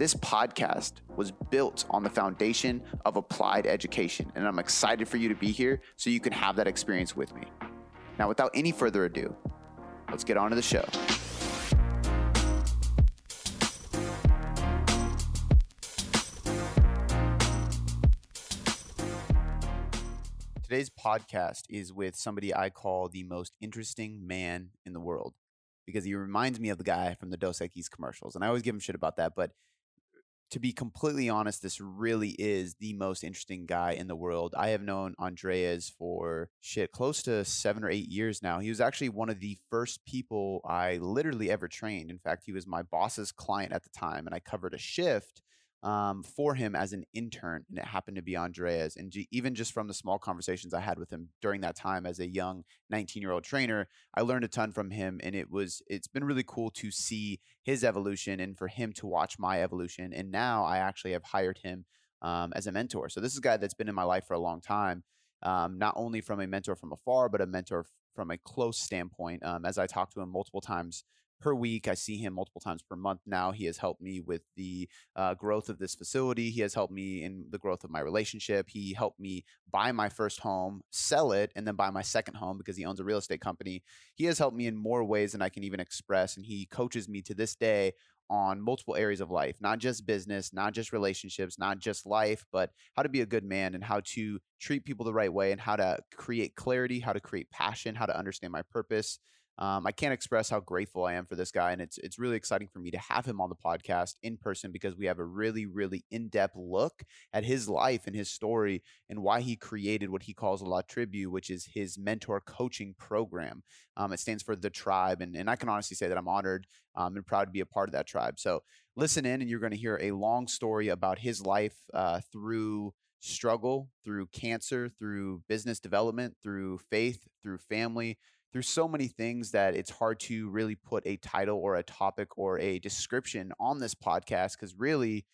This podcast was built on the foundation of applied education, and I'm excited for you to be here so you can have that experience with me. Now, without any further ado, let's get on to the show. Today's podcast is with somebody I call the most interesting man in the world because he reminds me of the guy from the Dos Equis commercials. And I always give him shit about that. But to be completely honest, this really is the most interesting guy in the world. I have known Andreas for shit close to seven or eight years now. He was actually one of the first people I literally ever trained. In fact, he was my boss's client at the time, and I covered a shift um, for him as an intern, and it happened to be Andreas. And g- even just from the small conversations I had with him during that time as a young 19 year old trainer, I learned a ton from him, and it was it's been really cool to see his evolution and for him to watch my evolution. And now I actually have hired him um, as a mentor. So this is a guy that's been in my life for a long time, um, not only from a mentor from afar, but a mentor from a close standpoint. Um, as I talked to him multiple times per week. I see him multiple times per month now. He has helped me with the uh, growth of this facility. He has helped me in the growth of my relationship. He helped me buy my first home, sell it, and then buy my second home because he owns a real estate company. He has helped me in more ways than I can even express. And he coaches me to this day on multiple areas of life, not just business, not just relationships, not just life, but how to be a good man and how to treat people the right way and how to create clarity, how to create passion, how to understand my purpose. Um, I can't express how grateful I am for this guy, and it's it's really exciting for me to have him on the podcast in person because we have a really really in depth look at his life and his story and why he created what he calls a La Tribu, which is his mentor coaching program. Um, it stands for the tribe, and and I can honestly say that I'm honored um, and proud to be a part of that tribe. So listen in, and you're going to hear a long story about his life uh, through struggle, through cancer, through business development, through faith, through family there's so many things that it's hard to really put a title or a topic or a description on this podcast because really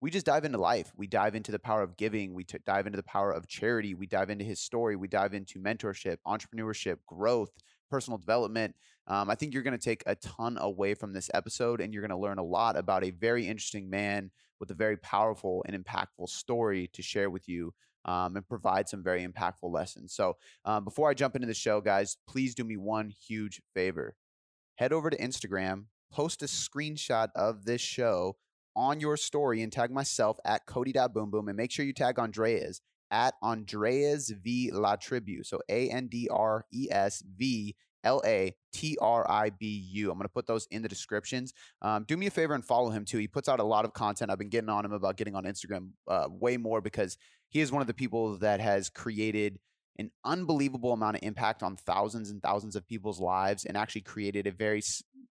we just dive into life. We dive into the power of giving. We t- dive into the power of charity. We dive into his story. We dive into mentorship, entrepreneurship, growth, personal development. Um, I think you're going to take a ton away from this episode and you're going to learn a lot about a very interesting man with a very powerful and impactful story to share with you um, and provide some very impactful lessons. So, um, before I jump into the show, guys, please do me one huge favor head over to Instagram, post a screenshot of this show on your story, and tag myself at Cody.boomboom, and make sure you tag Andreas at Andreas V La Tribu. So A N D R E S V L A T R I B U. I'm going to put those in the descriptions. Um, do me a favor and follow him too. He puts out a lot of content. I've been getting on him about getting on Instagram uh, way more because he is one of the people that has created an unbelievable amount of impact on thousands and thousands of people's lives and actually created a very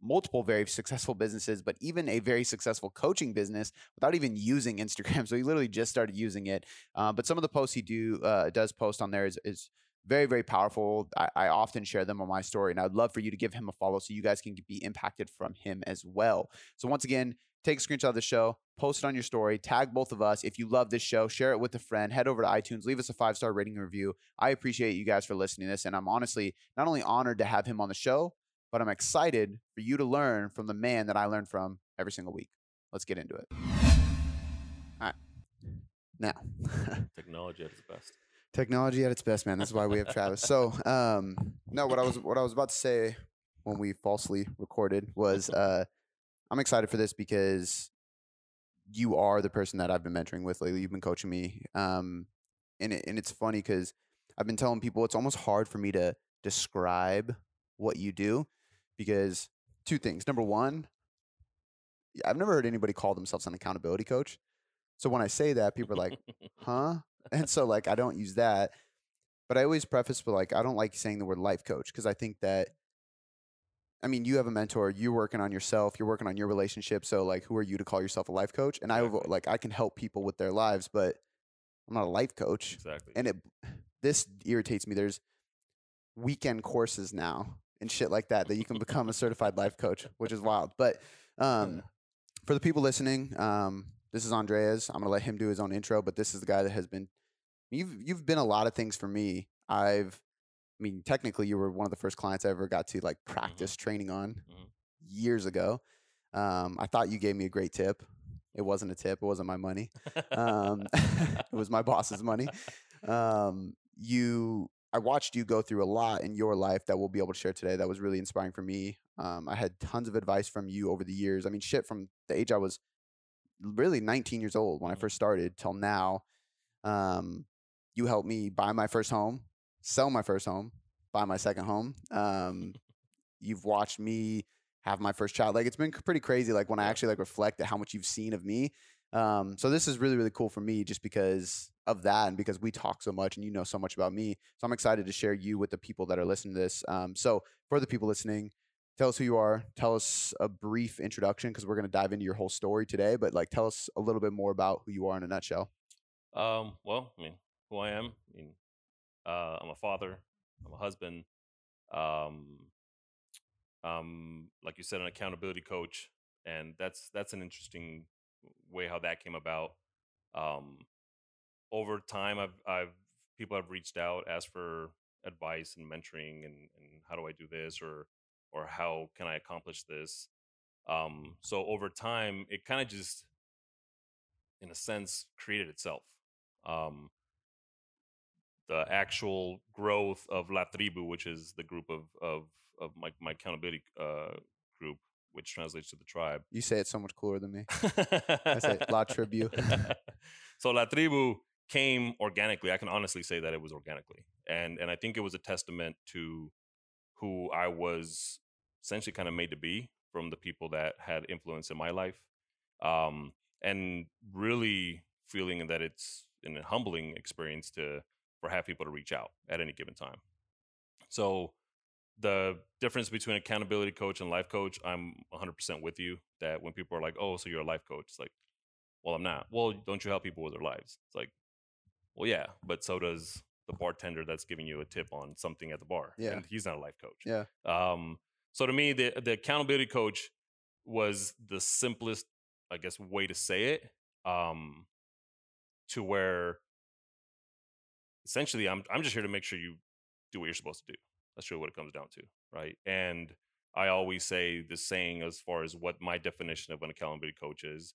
multiple very successful businesses but even a very successful coaching business without even using instagram so he literally just started using it uh, but some of the posts he do uh, does post on there is, is very very powerful. I, I, often share them on my story and i'd love for you to give him a follow so you guys can be impacted from him as well. So once again take a screenshot of the show post it on your story tag both of us. If you love this show share it with a friend. Head over to itunes leave us a five star rating review. I appreciate you guys for listening to this and i'm honestly not only honored to have him on the show but i'm excited for you to learn from the man that i learn from every single week. Let's get into it. All right. Now. Technology at its best Technology at its best, man. That's why we have Travis. So, um, no, what I was what I was about to say when we falsely recorded was uh, I'm excited for this because you are the person that I've been mentoring with lately. You've been coaching me, um, and it, and it's funny because I've been telling people it's almost hard for me to describe what you do because two things. Number one, I've never heard anybody call themselves an accountability coach. So when I say that, people are like, "Huh?" and so like I don't use that. But I always preface with like I don't like saying the word life coach because I think that I mean, you have a mentor. You're working on yourself. You're working on your relationship. So, like, who are you to call yourself a life coach? And I Exactly. like I can help people with their lives, but I'm not a life coach. Exactly. And it this irritates me. There's weekend courses now and shit like that that you can become a certified life coach, which is wild. But um, for the people listening, um, this is Andreas. I'm gonna let him do his own intro, but this is the guy that has been you've you've been a lot of things for me. I've I mean, technically you were one of the first clients I ever got to like practice training on Mhm. years ago. Um, I thought you gave me a great tip. It wasn't a tip, it wasn't my money. Um, it was my boss's money. Um, you I watched you go through a lot in your life that we'll be able to share today. That was really inspiring for me. Um, I had tons of advice from you over the years. I mean, shit, from the age I was really 19 years old when I Mhm. first started till now. Um, you helped me buy my first home, sell my first home, buy my second home. Um, you've watched me have my first child. Like it's been pretty crazy. Like when I actually like reflect at how much you've seen of me. Um, so this is really really cool for me just because of that and because we talk so much and you know so much about me. So I'm excited to share you with the people that are listening to this. Um, so for the people listening, tell us who you are. Tell us a brief introduction because we're going to dive into your whole story today. But like, tell us a little bit more about who you are in a nutshell. Um, well, I mean, who I am. I mean, uh, I'm a father. I'm a husband. Um, um, like you said, an accountability coach, and that's that's an interesting way how that came about. Um, over time, I've I've people have reached out, asked for advice and mentoring, and and how do I do this, or or how can I accomplish this. Um, so over time, it kind of just, in a sense, created itself. Um, the actual growth of La Tribu, which is the group of of of my my accountability uh, group, which translates to the tribe. You say it so much cooler than me. I say La Tribu. so La Tribu came organically. I can honestly say that it was organically, and and I think it was a testament to who I was essentially kind of made to be from the people that had influence in my life, um, and really feeling that it's an humbling experience to for have people to reach out at any given time. So the difference between accountability coach and life coach, I'm 100% with you that when people are like, "Oh, so you're a life coach?" It's like, "Well, I'm not." Well, don't you help people with their lives? It's like, "Well, yeah, but so does the bartender that's giving you a tip on something at the bar, Yeah. and he's not a life coach." Yeah. Um, so to me, the the accountability coach was the simplest, I guess, way to say it. Um, to where essentially, I'm I'm just here to make sure you do what you're supposed to do. That's really what it comes down to, right? And I always say the saying as far as what my definition of an accountability coach is,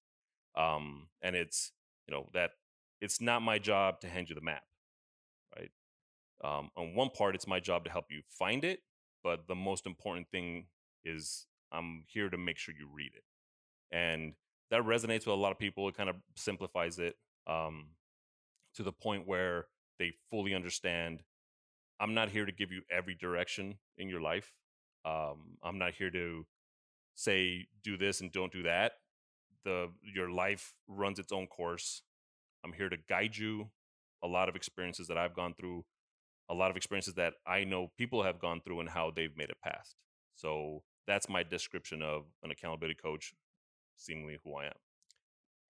um, and it's you know that it's not my job to hand you the map? Um, on one part, it's my job to help you find it, but the most important thing is I'm here to make sure you read it, and that resonates with a lot of people. It kind of simplifies it um, to the point where they fully understand. I'm not here to give you every direction in your life. Um, I'm not here to say do this and don't do that. The your life runs its own course. I'm here to guide you. A lot of experiences that I've gone through, a lot of experiences that I know people have gone through and how they've made it past. So that's my description of an accountability coach, seemingly who I am.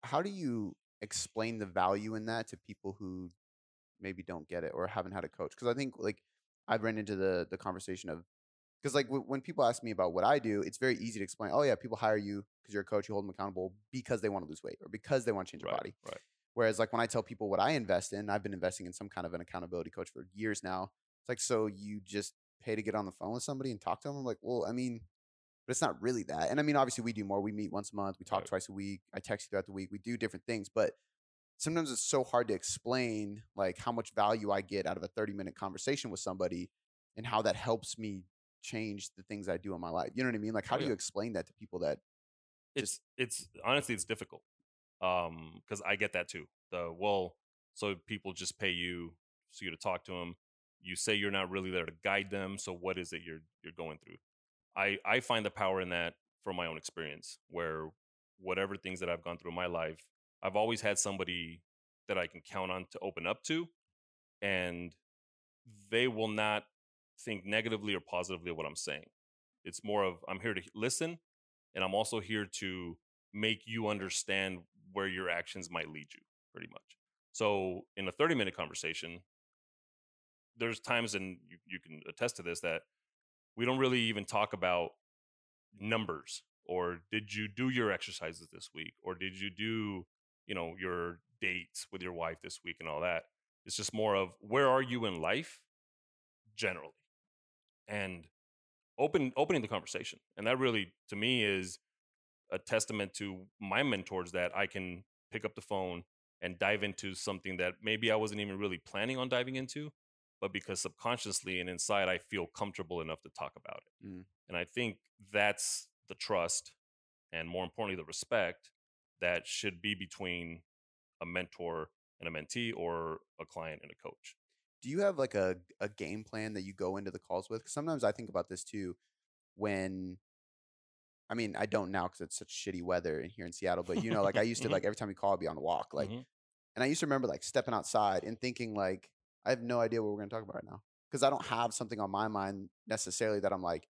How do you explain the value in that to people who maybe don't get it or haven't had a coach? Because I think like I've ran into the the conversation of because like w- when people ask me about what I do, it's very easy to explain. Oh yeah, people hire you because you're a coach. You hold them accountable because they want to lose weight or because they want to change their Right, body. right. Whereas like when I tell people what I invest in, I've been investing in some kind of an accountability coach for years now. It's like so you just pay to get on the phone with somebody and talk to them. I'm like, well, I mean, but it's not really that. And I mean, obviously we do more. We meet once a month. We talk Right. twice a week. I text you throughout the week. We do different things, but sometimes it's so hard to explain like how much value I get out of a 30 minute conversation with somebody and how that helps me change the things I do in my life. You know what I mean? Like how Oh, do you explain that to people that it's it's honestly it's difficult um because i get that too the well so people just pay you so you to talk to them you say you're not really there to guide them so what is it you're you're going through? I i find the power in that from my own experience where whatever things that i've gone through in my life i've always had somebody that i can count on to open up to and they will not think negatively or positively of what i'm saying. It's more of I'm here to listen, and I'm also here to make you understand where your actions might lead you, pretty much. So in a 30 minute conversation, there's times, and you, you can attest to this, that we don't really even talk about numbers or did you do your exercises this week or did you do you know your dates with your wife this week and all that. It's just more of where are you in life generally? And open opening the conversation. And that really to me is a testament to my mentors that i can pick up the phone and dive into something that maybe i wasn't even really planning on diving into but because subconsciously and inside I feel comfortable enough to talk about it. Mm. And I think that's the trust and more importantly the respect that should be between a mentor and a mentee or a client and a coach. Do you have like a, a game plan that you go into the calls with? Cause sometimes I think about this too when I mean, I don't now because it's such shitty weather in here in Seattle. But you know, like I used to like every time we call, I'd be on a walk. Like, mm-hmm. and I used to remember like stepping outside and thinking like, I have no idea what we're going to talk about right now because I don't have something on my mind necessarily that I'm like.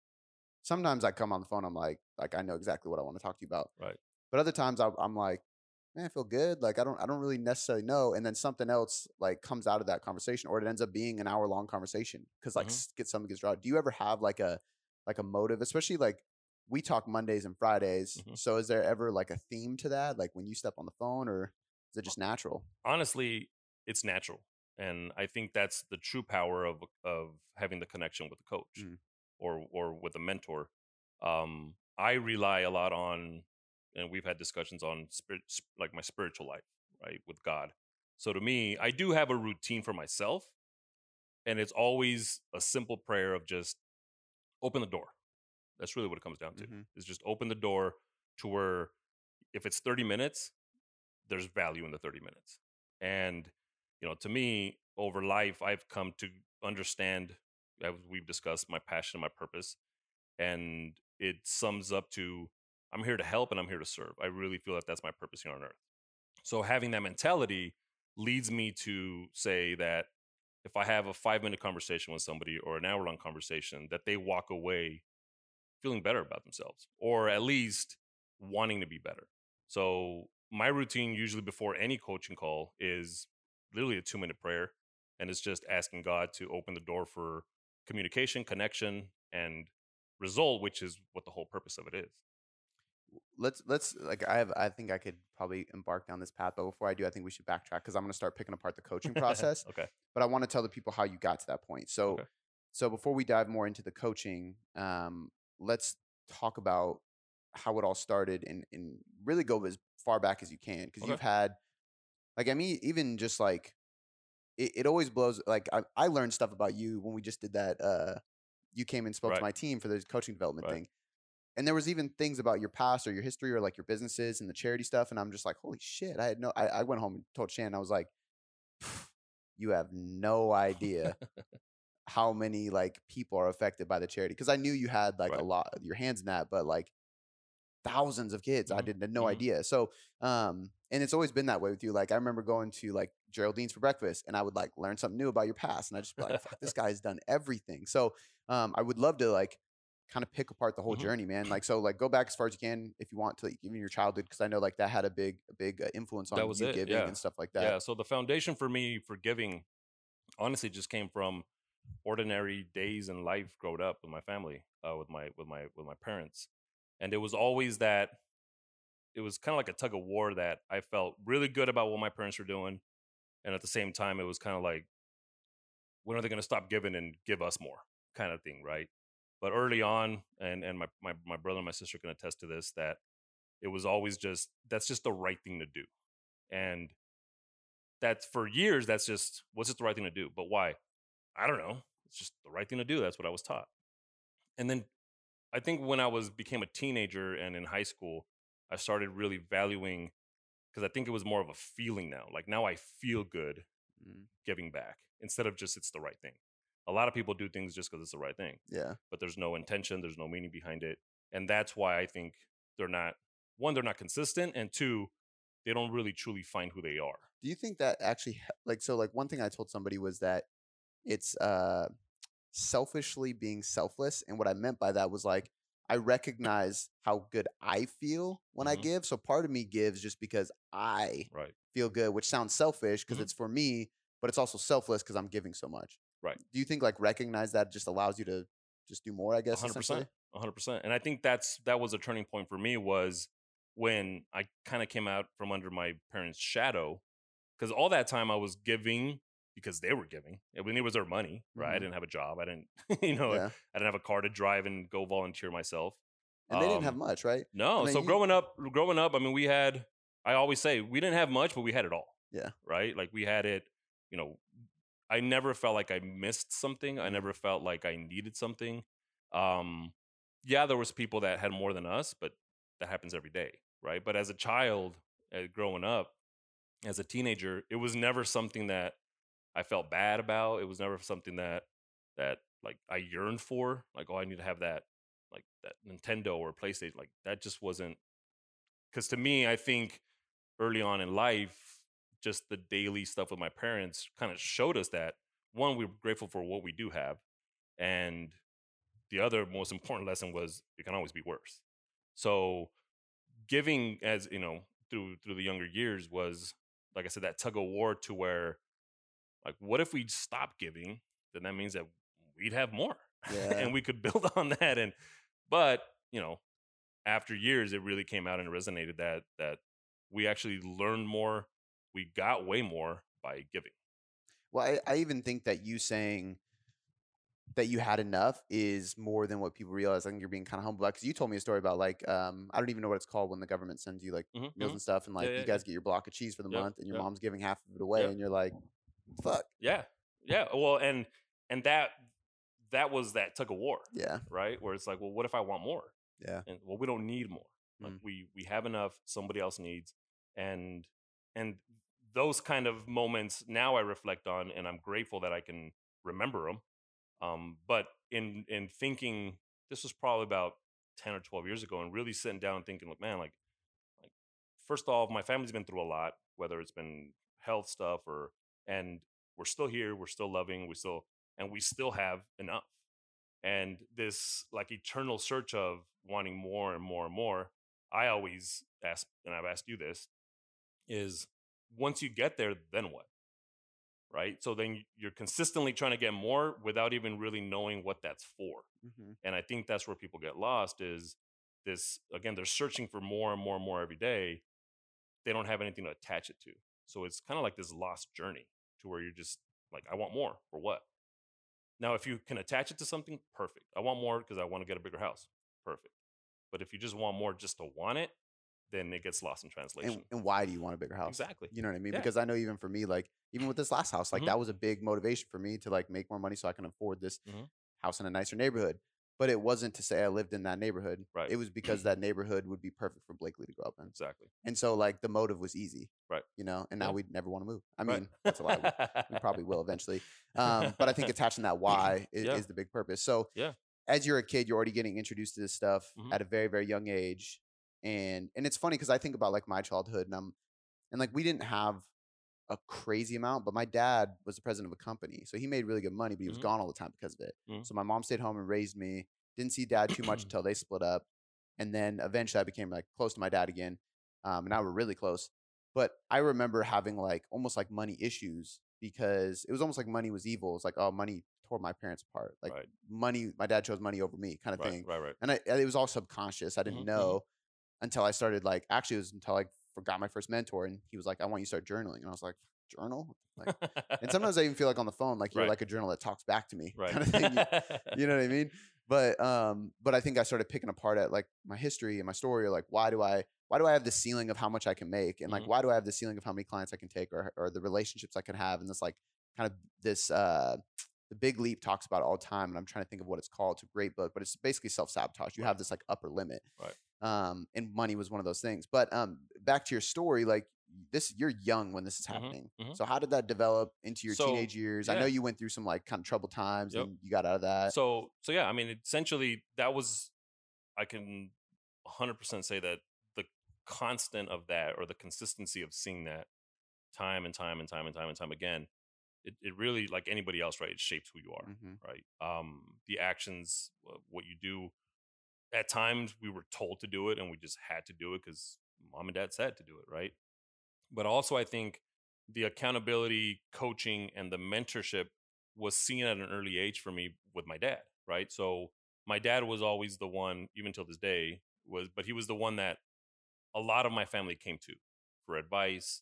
Sometimes I come on the phone, I'm like, like I know exactly what I want to talk to you about. Right. But other times I, I'm like, man, I feel good. Like I don't, I don't really necessarily know. And then something else like comes out of that conversation, or it ends up being an hour long conversation because like mm-hmm. get something gets drawn. Do you ever have like a, like a motive, especially like we talk Mondays and Fridays. Mm-hmm. So is there ever like a theme to that? Like when you step on the phone, or is it just natural? Honestly, it's natural and I think that's the true power of of having the connection with the coach mm. or or with a mentor. Um, I rely a lot on, and we've had discussions on spirit, like my spiritual life, right, with God. So to me, I do have a routine for myself, and it's always a simple prayer of just open the door. That's really what it comes down to. Mm-hmm. Is just open the door to where if it's 30 minutes, there's value in the 30 minutes. And you know, to me, over life, I've come to understand, as we've discussed, my passion and my purpose. And it sums up to I'm here to help and I'm here to serve. I really feel that that's my purpose here on earth. So having that mentality leads me to say that if I have a five minute conversation with somebody or an hour long conversation, that they walk away feeling better about themselves or at least wanting to be better. So my routine usually before any coaching call is literally a two minute prayer. And it's just asking God to open the door for communication, connection, and result, which is what the whole purpose of it is. Let's let's like I have I think I could probably embark down this path, but before I do, I think we should backtrack because I'm going to start picking apart the coaching process. okay. But I want to tell the people how you got to that point. So okay. so before we dive more into the coaching, um, let's talk about how it all started and and really go as far back as you can because okay. you've had like I mean, even just like it, it always blows. Like I, I learned stuff about you when we just did that. Uh, you came and spoke right. to my team for the coaching development right. thing, and there was even things about your past or your history or like your businesses and the charity stuff. And I'm just like, holy shit! I had no. I, I went home and told Shan. I was like, you have no idea how many like people are affected by the charity because I knew you had like right. a lot your hands in that, but like thousands of kids. Mm-hmm. I did no mm-hmm. idea. So, um, and it's always been that way with you. Like I remember going to like Geraldine's for breakfast, and I would like learn something new about your past, and I just be like, "This guy's done everything." So, um, I would love to like kind of pick apart the whole mm-hmm. journey, man. Like, so like go back as far as you can if you want to, like, even your childhood, because I know like that had a big, a big uh, influence on you it. giving yeah. and stuff like that. Yeah. So the foundation for me for giving, honestly, just came from ordinary days in life growing up with my family, uh, with my with my with my parents and it was always that it was kind of like a tug of war that I felt really good about what my parents were doing, and at the same time, it was kind of like, when are they going to stop giving and give us more, kind of thing, right? But early on, and and my my my brother and my sister can attest to this that it was always just that's just the right thing to do, and that's for years that's just what's just the right thing to do. But why? I don't know. It's just the right thing to do. That's what I was taught. And then I think when I was became a teenager and in high school, I started really valuing because I think it was more of a feeling now. Like now I feel good mm. giving back instead of just it's the right thing. A lot of people do things just because it's the right thing. Yeah. But there's no intention, there's no meaning behind it. And that's why I think they're not one, they're not consistent, and two, they don't really truly find who they are. Do you think that actually like so like one thing I told somebody was that it's uh selfishly being selfless. And what I meant by that was like, I recognize how good I feel when I Mhm. give. So part of me gives just because I Right. feel good, which sounds selfish because Mhm. it's for me, but it's also selfless because I'm giving so much. Right. Do you think like recognize that just allows you to just do more? I guess. 100%. hundred percent. And I think that's that was a turning point for me was when I kind of came out from under my parents' shadow, because all that time I was giving because they were giving. I mean, it was their money, right? I Mhm. didn't have a job. I didn't, you know, Yeah. I didn't have a car to drive and go volunteer myself. And they didn't have Um, much, right? No. mean, so you- growing up, growing up, I mean, we had. I always say we didn't have much, but we had it all. Yeah. Right. Like we had it. You know, I never felt like I missed something. I Mhm. never felt like I needed something. Um, yeah, there was people that had more than us, but that happens every day, right? But as a child, uh, growing up, as a teenager, it was never something that I felt bad about. It was never something that that like I yearned for. Like, oh, I need to have that, like that Nintendo or PlayStation. Like that just wasn't. Because to me, I think early on in life, just the daily stuff with my parents kind of showed us that one, we're grateful for what we do have, and the other most important lesson was it can always be worse. So giving as you know through through the younger years was like I said that tug of war to where like what if we stop giving then that means that we'd have more Yeah. and we could build on that and but you know after years it really came out and resonated that that we actually learned more we got way more by giving Well, I, I even think that you saying that you had enough is more than what people realize. I think you're being kind of humble because you told me a story about like um I don't even know what it's called when the government sends you like Mhm, meals mhm. and stuff, and like Yeah, yeah, you guys get your block of cheese for the month, and your mom's giving half of it away, and you're like, fuck, yeah. Yeah well and and that that was that tug of war yeah, right? Where it's like well what if i want more? Yeah, and well we don't need more. Like Mm. we we have enough somebody else needs. And and those kind of moments now i reflect on and i'm grateful that i can remember them um but in in thinking this was probably about 10 or 12 years ago and really sitting down and thinking like man like like first off my family's been through a lot whether it's been health stuff or and we're still here we're still loving we still and we still have enough. And this like eternal search of wanting more and more and more i always ask and i've asked you this is once you get there then what? Right? So then you're consistently trying to get more without even really knowing what that's for. Hmm and i think that's where people get lost is this again they're searching for more and more and more every day. They don't have anything to attach it to. So it's kind of like this lost journey to where you're just like i want more for what now if you can attach it to something perfect i want more because i want to get a bigger house perfect but if you just want more just to want it then it gets lost in translation and, and why do you want a bigger house? exactly You know what I mean? Yeah. Because I know even for me, like even with this last house, like Mhm. that was a big motivation for me to like make more money so I can afford this Mhm. house in a nicer neighborhood. But it wasn't to say I lived in that neighborhood. Right. It was because that neighborhood would be perfect for Blakely to grow up in. exactly And so like the motive was easy. Right. You know, and now Yeah. we'd never want to move. I Right. mean, that's a lie. We, we probably will eventually. Um, but I think attaching that why is, Yeah. is the big purpose. So Yeah. as you're a kid, you're already getting introduced to this stuff Mhm. at a very, very young age. And and it's funny because I think about like my childhood and I'm and like we didn't have a crazy amount, but my dad was the president of a company. So he made really good money, but he was Mhm. gone all the time because of it. Mhm. So my mom stayed home and raised me. Didn't see dad too much until they split up. And then eventually I became like close to my dad again. Um, and now we're really close. But I remember having like almost like money issues because it was almost like money was evil. It's like, oh, money tore my parents apart. Like Right. money, my dad chose money over me kind of right thing. right right And I, it was all subconscious. I didn't Mhm, mhm. know until I started like, actually it was until I forgot my first mentor and he was like, I want you to start journaling. And I was like, journal? Like, and sometimes I even feel like on the phone, like you're Right. like a journal that talks back to me right kind of thing. You, you know what I mean? But um, but I think I started picking apart at like my history and my story. Like, why do I why do I have the ceiling of how much I can make, and like Mhm. why do I have the ceiling of how many clients I can take, or or the relationships I can have, and this like kind of this uh the big leap talks about all the time, and I'm trying to think of what it's called. It's a great book, but it's basically self sabotage. You Right. have this like upper limit, Right. Um, and money was one of those things. But um, back to your story, like this, you're young when this is Mhm, happening. mhm. So how did that develop into your So, teenage years? I know you went through some like kind of troubled times, Yep. and you got out of that. so so yeah i mean essentially that was i can 100% say that the constant of that or the consistency of seeing that time and time and time and time and time again it, it really like anybody else right it shapes who you are Mhm. right um the actions what you do at times we were told to do it and we just had to do it because mom and dad said to do it, right? But also, I think the accountability, coaching, and the mentorship was seen at an early age for me with my dad, right? So my dad was always the one, even till this day, was but he was the one that a lot of my family came to for advice,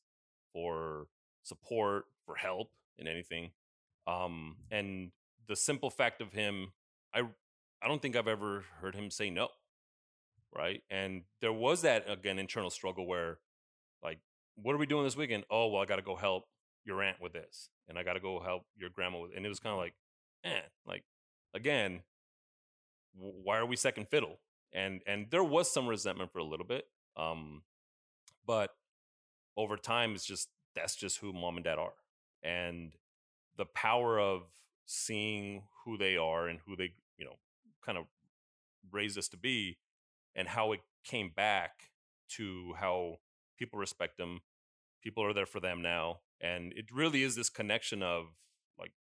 for support, for help in anything. Um, and the simple fact of him, I I don't think I've ever heard him say no. Right. And there was that again internal struggle where like, what are we doing this weekend? Oh, well, I gotta go help your aunt with this. And I gotta go help your grandma with and it was kind of like, eh, like again, why are we second fiddle? And and there was some resentment for a little bit. Um, but over time it's just that's just who mom and dad are. And the power of seeing who they are and who they, you know, kind of raised us to be and how it came back to how people respect them. People are there for them now. And it really is this connection of like,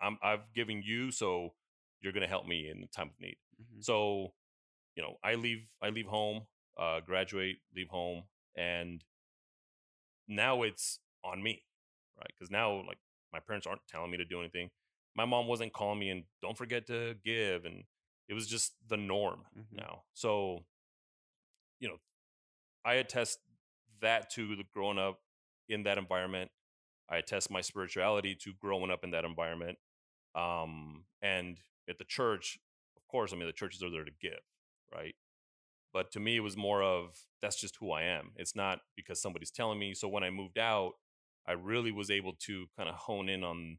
I'm, I've given you, so you're going to help me in the time of need. Mm-hmm. So, you know, I leave, I leave home, uh, graduate, leave home, and now it's on me, right? Because now, like, my parents aren't telling me to do anything. My mom wasn't calling me and don't forget to give, and it was just the norm mm-hmm. now. So, you know, I attest that to the growing up in that environment. I attest my spirituality to growing up in that environment. Um, and at the church, of course, I mean, the churches are there to give, right? But to me, it was more of that's just who I am. It's not because somebody's telling me. So when I moved out, I really was able to kind of hone in on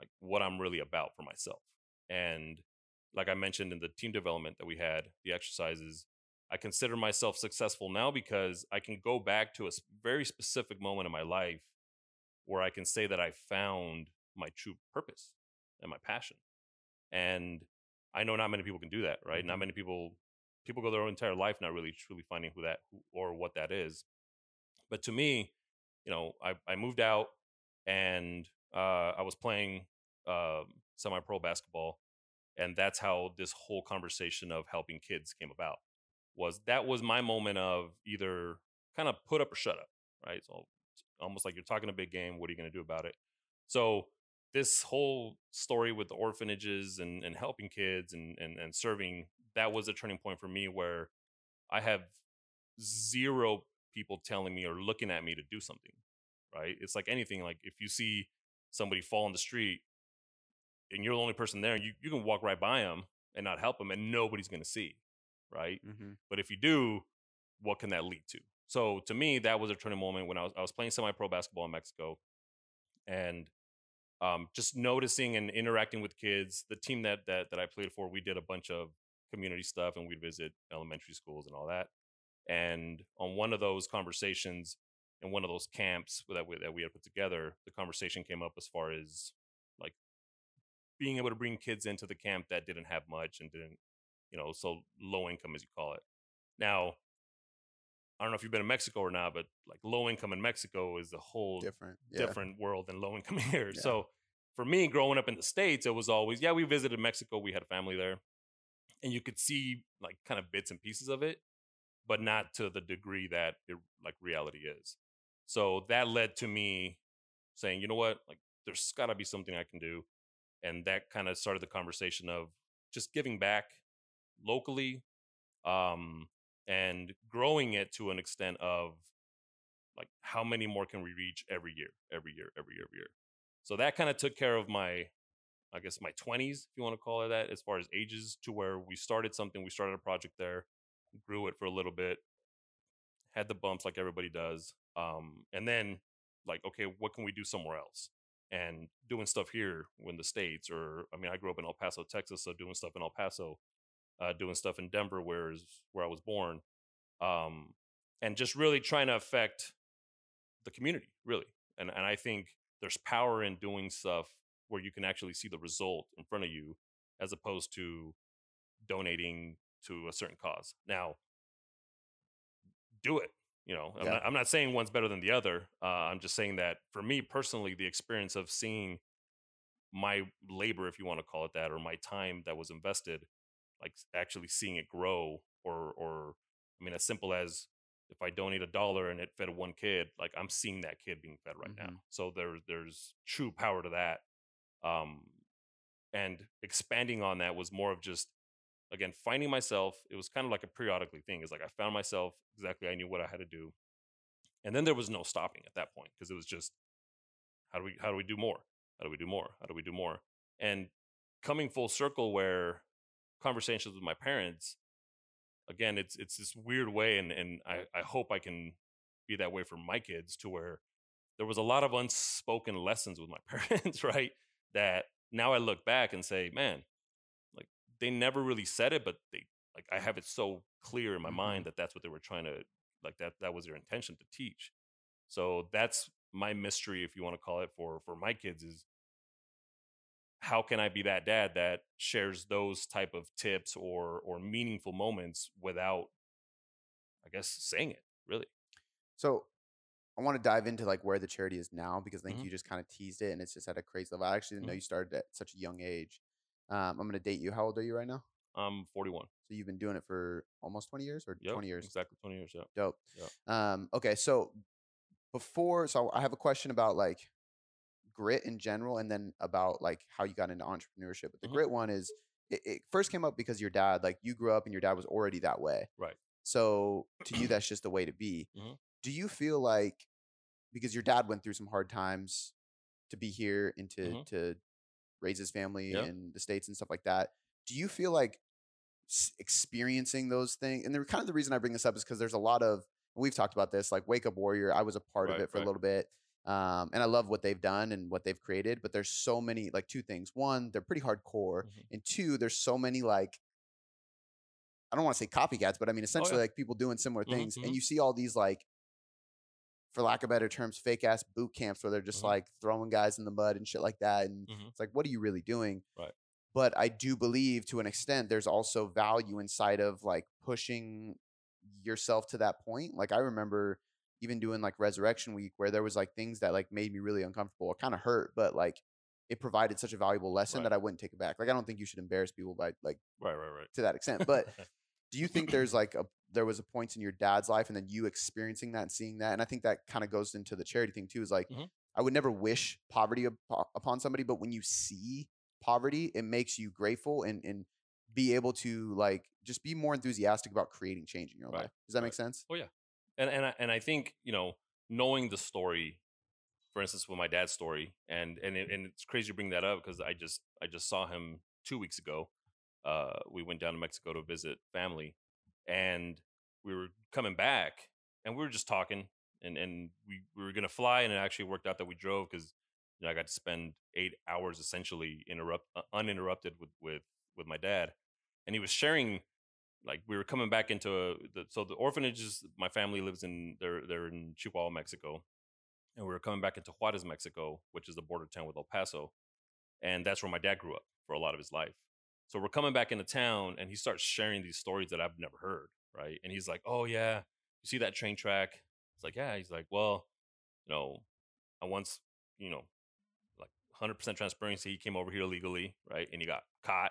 like what I'm really about for myself. And like I mentioned in the team development that we had, the exercises, I consider myself successful now because I can go back to a very specific moment in my life where I can say that I found my true purpose and my passion. And I know not many people can do that, right? Not mm-hmm. many people people go their entire life not really truly finding who that who, or what that is. But to me, you know, I, I moved out and uh, I was playing uh, semi-pro basketball, and that's how this whole conversation of helping kids came about. Was that was my moment of either kind of put up or shut up, right? So almost like you're talking a big game. What are you going to do about it? So this whole story with the orphanages and, and helping kids and, and, and serving, that was a turning point for me where I have zero people telling me or looking at me to do something, right? It's like anything. Like if you see somebody fall in the street and you're the only person there, and you, you can walk right by them and not help them and nobody's going to see, right? Mm-hmm. But if you do, what can that lead to? So to me, that was a turning moment when I was, I was playing semi-pro basketball in Mexico and um, just noticing and interacting with kids. The team that, that, that I played for, we did a bunch of community stuff and we'd visit elementary schools and all that. And on one of those conversations, in one of those camps that we, that we had put together, the conversation came up as far as being able to bring kids into the camp that didn't have much and didn't, you know, so low income as you call it. Now, I don't know if you've been in Mexico or not, but like low income in Mexico is a whole different yeah. different world than low income here. Yeah. So for me, growing up in the states, it was always yeah. We visited Mexico. We had a family there, and you could see like kind of bits and pieces of it, but not to the degree that it like reality is. So that led to me saying, you know what, like there's got to be something I can do, and that kind of started the conversation of just giving back locally, um, and growing it to an extent of like how many more can we reach every year, every year, every year, every year. So that kind of took care of my, I guess my 20s, if you want to call it that, as far as ages, to where we started something, we started a project there, grew it for a little bit, had the bumps like everybody does, um, and then like, okay, what can we do somewhere else? And doing stuff here in the states, or I mean, I grew up in El Paso, Texas, so doing stuff in El Paso, uh, doing stuff in Denver, where is where I was born, um, and just really trying to affect the community, really. And and I think there's power in doing stuff where you can actually see the result in front of you, as opposed to donating to a certain cause. Now, do it. You know, I'm, not, I'm not saying one's better than the other. Uh, I'm just saying that for me personally, the experience of seeing my labor, if you want to call it that, or my time that was invested like actually seeing it grow or or I mean as simple as if I donate a dollar and it fed one kid, like I'm seeing that kid being fed right now. Mhm. So there's there's true power to that. Um and expanding on that was more of just again finding myself it was kind of like a periodically thing it's like i found myself exactly i knew what i had to do and then there was no stopping at that point because it was just how do we how do we do more? How do we do more? How do we do more? And coming full circle where conversations with my parents again it's it's this weird way and and i i hope i can be that way for my kids to where there was a lot of unspoken lessons with my parents right that now i look back and say man they never really said it but they like i have it so clear in my Mhm. mind that that's what they were trying to like that that was their intention to teach so that's my mystery if you want to call it for for my kids is how can i be that dad that shares those type of tips or or meaningful moments without i guess saying it really So I want to dive into like where the charity is now because I think Mhm. you just kind of teased it and it's just at a crazy level. I actually didn't know Mhm. you started at such a young age. Um, I'm gonna date you. How old are you right now? i'm 41 So you've been doing it for almost 20 years or yep 20 years? exactly 20 years yeah Dope. Yep. Um, okay, so before, so I have a question about like grit in general, and then about like how you got into entrepreneurship. But the Mhm. grit one is it, it first came up because your dad, like you grew up and your dad was already that way. Right. So to you, that's just the way to be. Mhm. Do you feel like because your dad went through some hard times to be here and to Mhm. to raise his family Yeah. in the states and stuff like that? Do you feel like experiencing those things? And the kind of the reason I bring this up is because there's a lot of we've talked about this like Wake Up Warrior. I was a part of it for a little bit. Um, and I love what they've done and what they've created, but there's so many like two things. One, they're pretty hardcore, Mhm. and two, there's so many like I don't want to say copycats, but I mean essentially Oh, yeah. like people doing similar Mhm, things. mhm. And you see all these like for lack of better terms, fake ass boot camps where they're just Mhm. like throwing guys in the mud and shit like that. And Mhm. it's like, what are you really doing? Right. But I do believe to an extent there's also value inside of like pushing yourself to that point. Like I remember even doing like resurrection week where there was like things that like made me really uncomfortable. It kind of hurt, but like it provided such a valuable lesson Right. that I wouldn't take it back. Like I don't think you should embarrass people by like right right right to that extent. But do you think there's like a there was a point in your dad's life and then you experiencing that and seeing that and i think that kind of goes into the charity thing too is like Mhm. i would never wish poverty upo- upon somebody but when you see poverty it makes you grateful and and be able to like just be more enthusiastic about creating change in your Right, life does that make right. sense and and I, and I think you know knowing the story for instance with my dad's story and and it, and it's crazy to bring that up because i just i just saw him two weeks ago uh we went down to mexico to visit family and we were coming back and we were just talking and and we, we were gonna fly and it actually worked out that we drove because you know i got to spend eight hours essentially interrupt uh, uninterrupted with with with my dad and he was sharing like we were coming back into a, the so the orphanages my family lives in they're they're in Chihuahua, Mexico, and we were coming back into Juarez, Mexico, which is the border town with El Paso, and that's where my dad grew up for a lot of his life. So we're coming back into town, and he starts sharing these stories that I've never heard, right? And he's like, "Oh yeah, you see that train track?" It's like, "Yeah." He's like, "Well, you know, I once, you know, like 100% transparency, he came over here illegally, right? And he got caught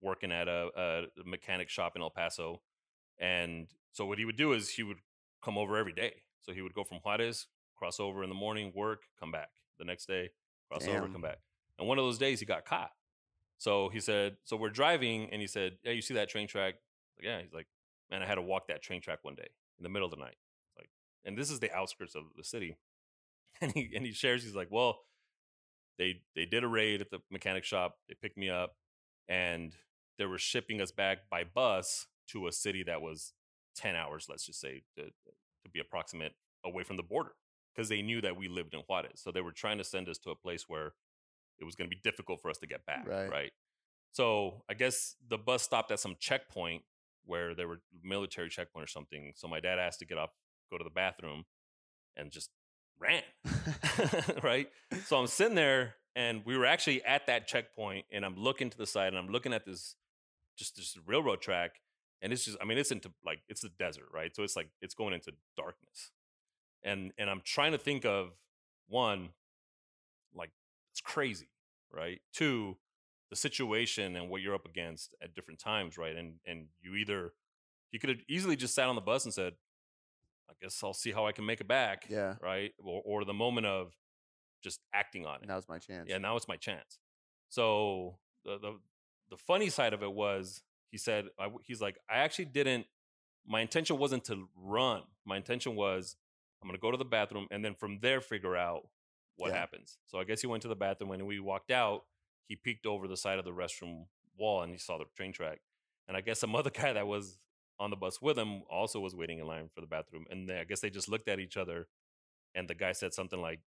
working at a, a mechanic shop in El Paso. And so what he would do is he would come over every day. So he would go from Juarez, cross over in the morning, work, come back. The next day, cross over, come back. And one of those days he got caught. So he said, so we're driving and he said, yeah, you see that train track? Like, yeah. He's like, man, I had to walk that train track one day in the middle of the night. Like, and this is the outskirts of the city. And he, and he shares, he's like, well, they they did a raid at the mechanic shop. They picked me up, and they were shipping us back by bus to a city that was ten hours, let's just say, to, to be approximate, away from the border, because they knew that we lived in Juarez. So they were trying to send us to a place where it was going to be difficult for us to get back, Right. right? So I guess the bus stopped at some checkpoint where there were military checkpoint or something. So my dad asked to get off, go to the bathroom, and just ran. right? So I'm sitting there and we were actually at that checkpoint and I'm looking to the side and I'm looking at this just this railroad track and it's just I mean it's into like it's the desert, right? So it's like it's going into darkness. And and I'm trying to think of one like it's crazy, right? Two the situation and what you're up against at different times, right? And and you either you could have easily just sat on the bus and said, I guess I'll see how I can make it back. Yeah. Right. Or, or the moment of just acting on it. Now's my chance. Yeah, now it's my chance. So the the the funny side of it was he said I, he's like I actually didn't. My intention wasn't to run. My intention was I'm gonna go to the bathroom and then from there figure out what Yeah. happens. So I guess he went to the bathroom when we walked out, he peeked over the side of the restroom wall and he saw the train track. And I guess some other guy that was on the bus with him also was waiting in line for the bathroom. And they, I guess they just looked at each other and the guy said something like,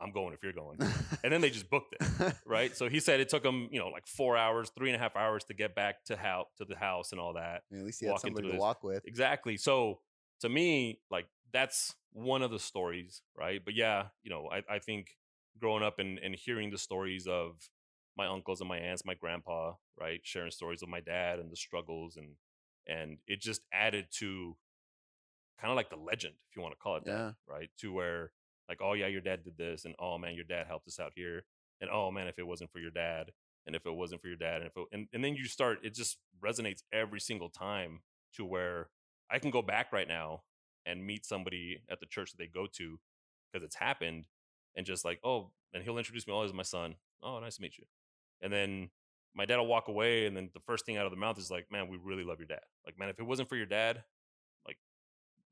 I'm going if you're going. and then they just booked it right? So he said it took him, you know, like four hours, three and a half hours to get back to how to the house and all that. I mean, at least he had somebody to this. walk with. Exactly. So to me, like that's one of the stories, right? But yeah, you know, I, I think growing up and, and hearing the stories of my uncles and my aunts, my grandpa, right, sharing stories of my dad and the struggles and and it just added to kind of like the legend, if you want to call it Yeah. that, right? To where like, oh yeah, your dad did this, and oh man, your dad helped us out here, and oh man, if it wasn't for your dad, and if it wasn't for your dad, and if it, and, and then you start, it just resonates every single time to where I can go back right now and meet somebody at the church that they go to because it's happened, and just like, oh, and he'll introduce me, oh, is my son. Oh, nice to meet you. And then my dad will walk away, and then the first thing out of the mouth is like, man, we really love your dad. Like, man, if it wasn't for your dad, like,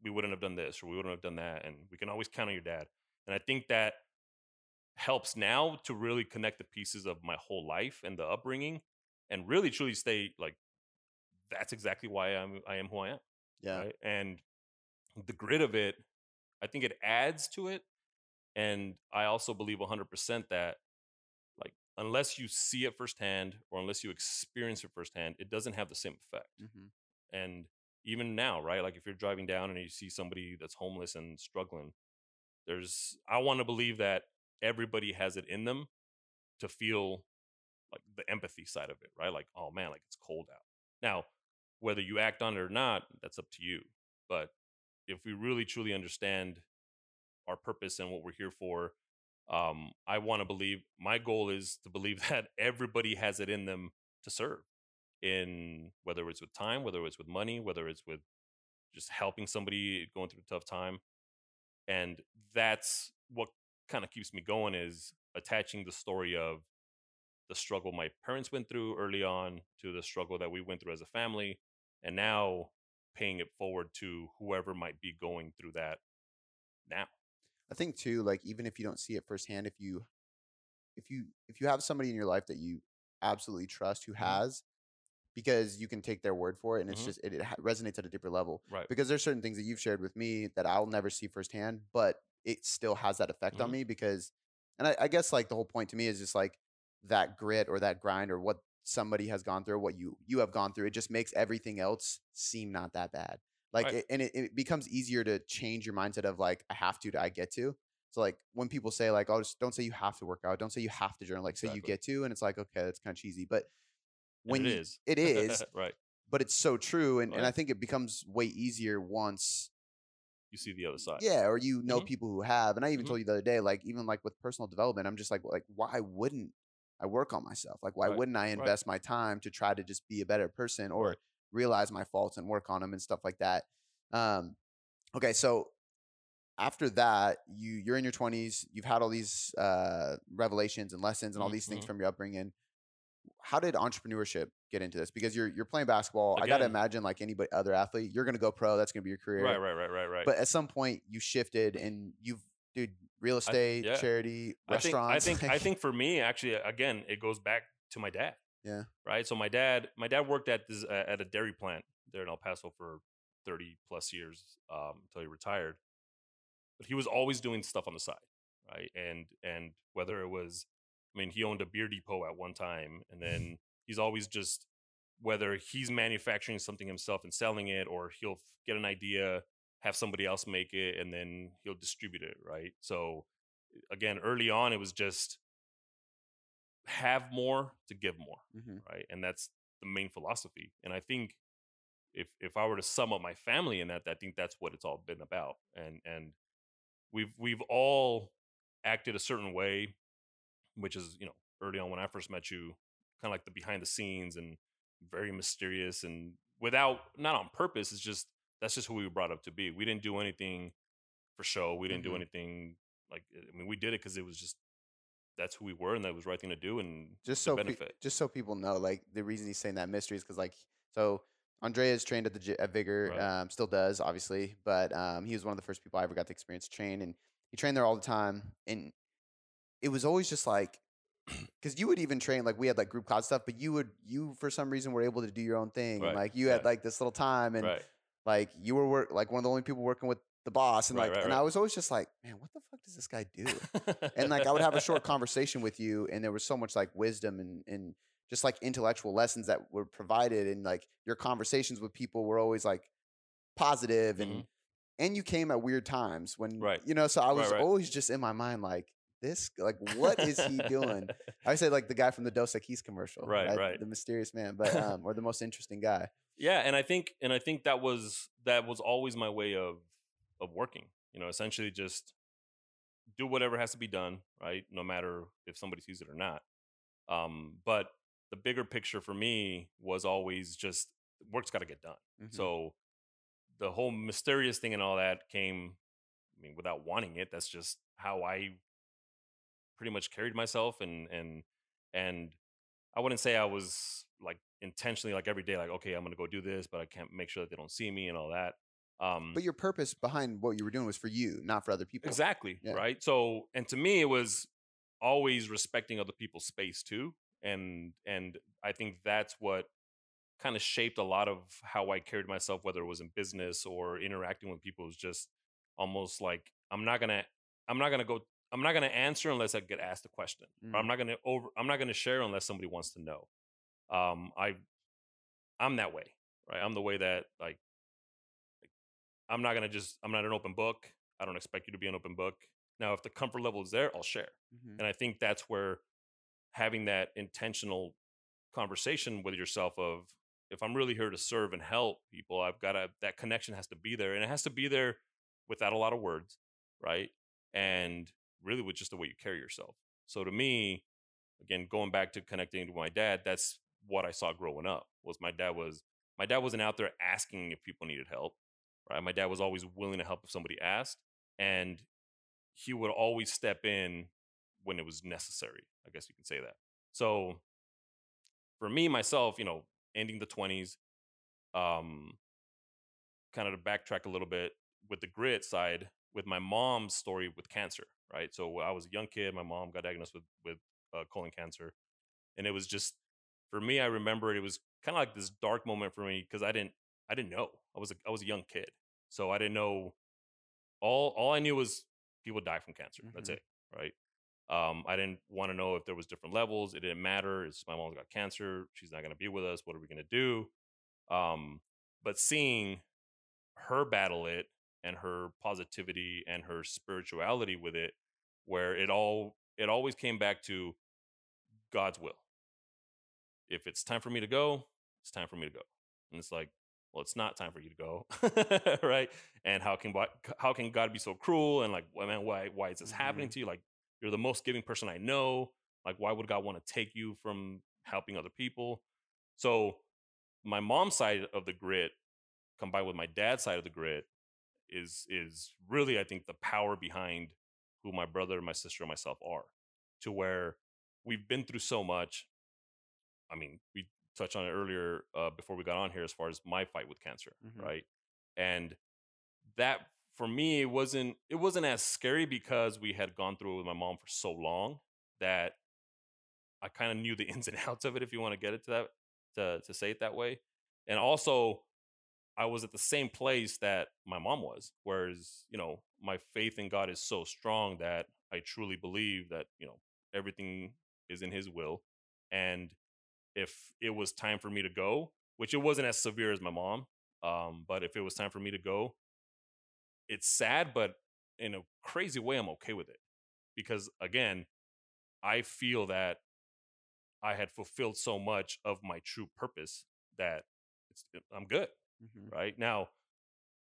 we wouldn't have done this or we wouldn't have done that, and we can always count on your dad. And I think that helps now to really connect the pieces of my whole life and the upbringing, and really truly stay like, that's exactly why I'm I am who I am Yeah. right? And the grit of it, I think it adds to it. And I also believe 100% that, like, unless you see it firsthand or unless you experience it firsthand, it doesn't have the same effect. hmm And even now, right? Like, if you're driving down and you see somebody that's homeless and struggling, there's, I want to believe that everybody has it in them to feel like the empathy side of it, right? Like, oh man, like it's cold out. Now, whether you act on it or not, that's up to you. But if we really truly understand our purpose and what we're here for, um, I want to believe my goal is to believe that everybody has it in them to serve in whether it's with time, whether it's with money, whether it's with just helping somebody going through a tough time. And that's what kind of keeps me going is attaching the story of the struggle my parents went through early on to the struggle that we went through as a family and now paying it forward to whoever might be going through that now I think too, like even if you don't see it firsthand, if you if you if you have somebody in your life that you absolutely trust who Mhm. has, because you can take their word for it, and it's Mhm. just it, it resonates at a deeper level. right Because there's certain things that you've shared with me that I'll never see firsthand, but it still has that effect on Mhm. me because, and I, I guess like the whole point to me is just like that grit or that grind or what somebody has gone through, what you you have gone through. It just makes everything else seem not that bad. Like, Right. it, and it, it becomes easier to change your mindset of like I have to to I get to. So like when people say like, oh, just don't say you have to work out, don't say you have to journal, like say you get to, and it's like okay, that's kind of cheesy, but when it you- is it is, right but it's so true, and, and I think it becomes way easier once you see the other side yeah, or you know Mhm. people who have. And I even Mhm. told you the other day, like even like with personal development, I'm just like like why wouldn't I work on myself? Like why Right, wouldn't I right. invest my time to try to just be a better person or Right. realize my faults and work on them and stuff like that. Um, okay, so after that, you you're in your 20s, you've had all these uh, revelations and lessons and all Mhm, these things mhm. from your upbringing. How did entrepreneurship get into this? Because you're you're playing basketball. I got to imagine like anybody other athlete, you're going to go pro. That's going to be your career. right right right right right But at some point, you shifted and you've, dude, real estate, yeah. charity, I think, restaurants. I think, I think for me, actually, again, it goes back to my dad. Yeah. Right. So my dad, my dad worked at this uh, at a dairy plant there in El Paso for thirty plus years um, until he retired. But he was always doing stuff on the side, right? And and whether it was, I mean, he owned a beer depot at one time, and then he's always just whether he's manufacturing something himself and selling it, or he'll get an idea, have somebody else make it, and then he'll distribute it, right? So again, early on, it was just have more to give more, Mhm. right? And that's the main philosophy. And I think if if I were to sum up my family in that, I think that's what it's all been about. And and we've we've all acted a certain way, which is you know early on when I first met you, kind of like the behind the scenes and very mysterious and without not on purpose. It's just that's just who we were brought up to be. We didn't do anything for show. We didn't Mhm. do anything like I mean, we did it because it was just that's who we were and that was the right thing to do and just so pe- just so people know, like the reason he's saying that mystery is because like so Andreas trained at the at Vigor, Right. um, still does obviously, but um, he was one of the first people I ever got to experience train, and he trained there all the time, and it was always just like. Because you would even train like we had like group class stuff, but you would you for some reason were able to do your own thing, and like you had like this little time, and right. Like you were work like one of the only people working with the boss, and Right, like right, and right. I was always just like, man, what the fuck does this guy do? and like I would have a short conversation with you, and there was so much like wisdom and and just like intellectual lessons that were provided, and like your conversations with people were always like positive, and Mhm. and you came at weird times when Right. you know. So I was right. always just in my mind like this, like what is he doing? I say like the guy from the Dos Equis commercial, Right, right. The mysterious man, but um, or the most interesting guy. Yeah and i think and i think that was that was always my way of of working you know essentially just do whatever has to be done right no matter if somebody sees it or not um but the bigger picture for me was always just work's got to get done Mhm. so the whole mysterious thing and all that came i mean without wanting it that's just how i pretty much carried myself and and and i wouldn't say i was like intentionally like every day like okay i'm gonna go do this but i can't make sure that they don't see me and all that um but your purpose behind what you were doing was for you, not for other people. Exactly. Yeah. Right. So, and to me, it was always respecting other people's space too, and and I think that's what kind of shaped a lot of how I carried myself, whether it was in business or interacting with people. Is just almost like I'm not gonna, I'm not gonna go, I'm not gonna answer unless I get asked a question. Or I'm Mm. not gonna over, I'm not gonna share unless somebody wants to know. Um, I, I'm that way, right? I'm the way that like I'm not gonna just I'm not an open book. I don't expect you to be an open book. Now, if the comfort level is there, I'll share. Mhm. And I think that's where having that intentional conversation with yourself of if I'm really here to serve and help people, I've got to that connection has to be there, and it has to be there without a lot of words, right? And really with just the way you carry yourself. So to me, again, going back to connecting to my dad, that's what I saw growing up. Was my dad was my dad wasn't out there asking if people needed help, right? My dad was always willing to help if somebody asked, and he would always step in when it was necessary. I guess you can say that. So for me myself, you know, ending the 20s, um kind of to backtrack a little bit with the grit side with my mom's story with cancer, right? So I was a young kid, my mom got diagnosed with with uh, colon cancer, and it was just for me. I remember it was kind of like this dark moment for me because I didn't I didn't know I was a, I was a young kid, so I didn't know all all I knew was people die from cancer. That's Mhm. it, right? Um, I didn't want to know if there was different levels. It didn't matter. It's just my mom's got cancer. She's not going to be with us. What are we going to do? Um, but seeing her battle it and her positivity and her spirituality with it, where it all it always came back to God's will. If it's time for me to go, it's time for me to go. And it's like, well, it's not time for you to go, right? And how can God- how can God be so cruel? And like, well, man, why why is this happening mm-hmm. to you? Like, you're the most giving person I know. Like, why would God want to take you from helping other people? So, my mom's side of the grit, combined with my dad's side of the grit, is is really, I think, the power behind who my brother, my sister, and myself are. To where we've been through so much. I mean, we touched on it earlier uh, before we got on here, as far as my fight with cancer, Mhm. right? And that for me it wasn't it wasn't as scary because we had gone through it with my mom for so long that I kind of knew the ins and outs of it if you want to get it to that to to say it that way. And also I was at the same place that my mom was, whereas, you know, my faith in God is so strong that I truly believe that, you know, everything is in his will and if it was time for me to go, which it wasn't as severe as my mom, um, but if it was time for me to go, it's sad, but in a crazy way, I'm okay with it because again, I feel that I had fulfilled so much of my true purpose that it's I'm good Mhm. right now.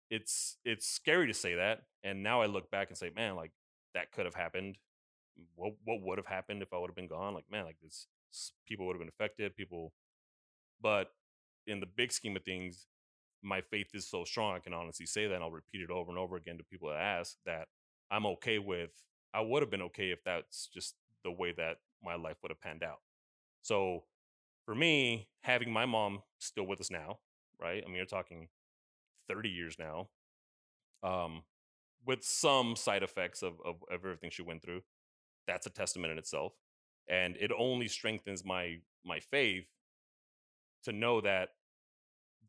It's it's scary to say that, and now I look back and say, man, like that could have happened what what would have happened if I would have been gone? Like, man, like this people would have been affected. People, but in the big scheme of things, my faith is so strong. I can honestly say that. And I'll repeat it over and over again to people that ask that I'm okay with. I would have been okay if that's just the way that my life would have panned out. So for me, having my mom still with us now, right? I mean, you're talking 30 years now, um, with some side effects of, of, of everything she went through. That's a testament in itself. And it only strengthens my my faith to know that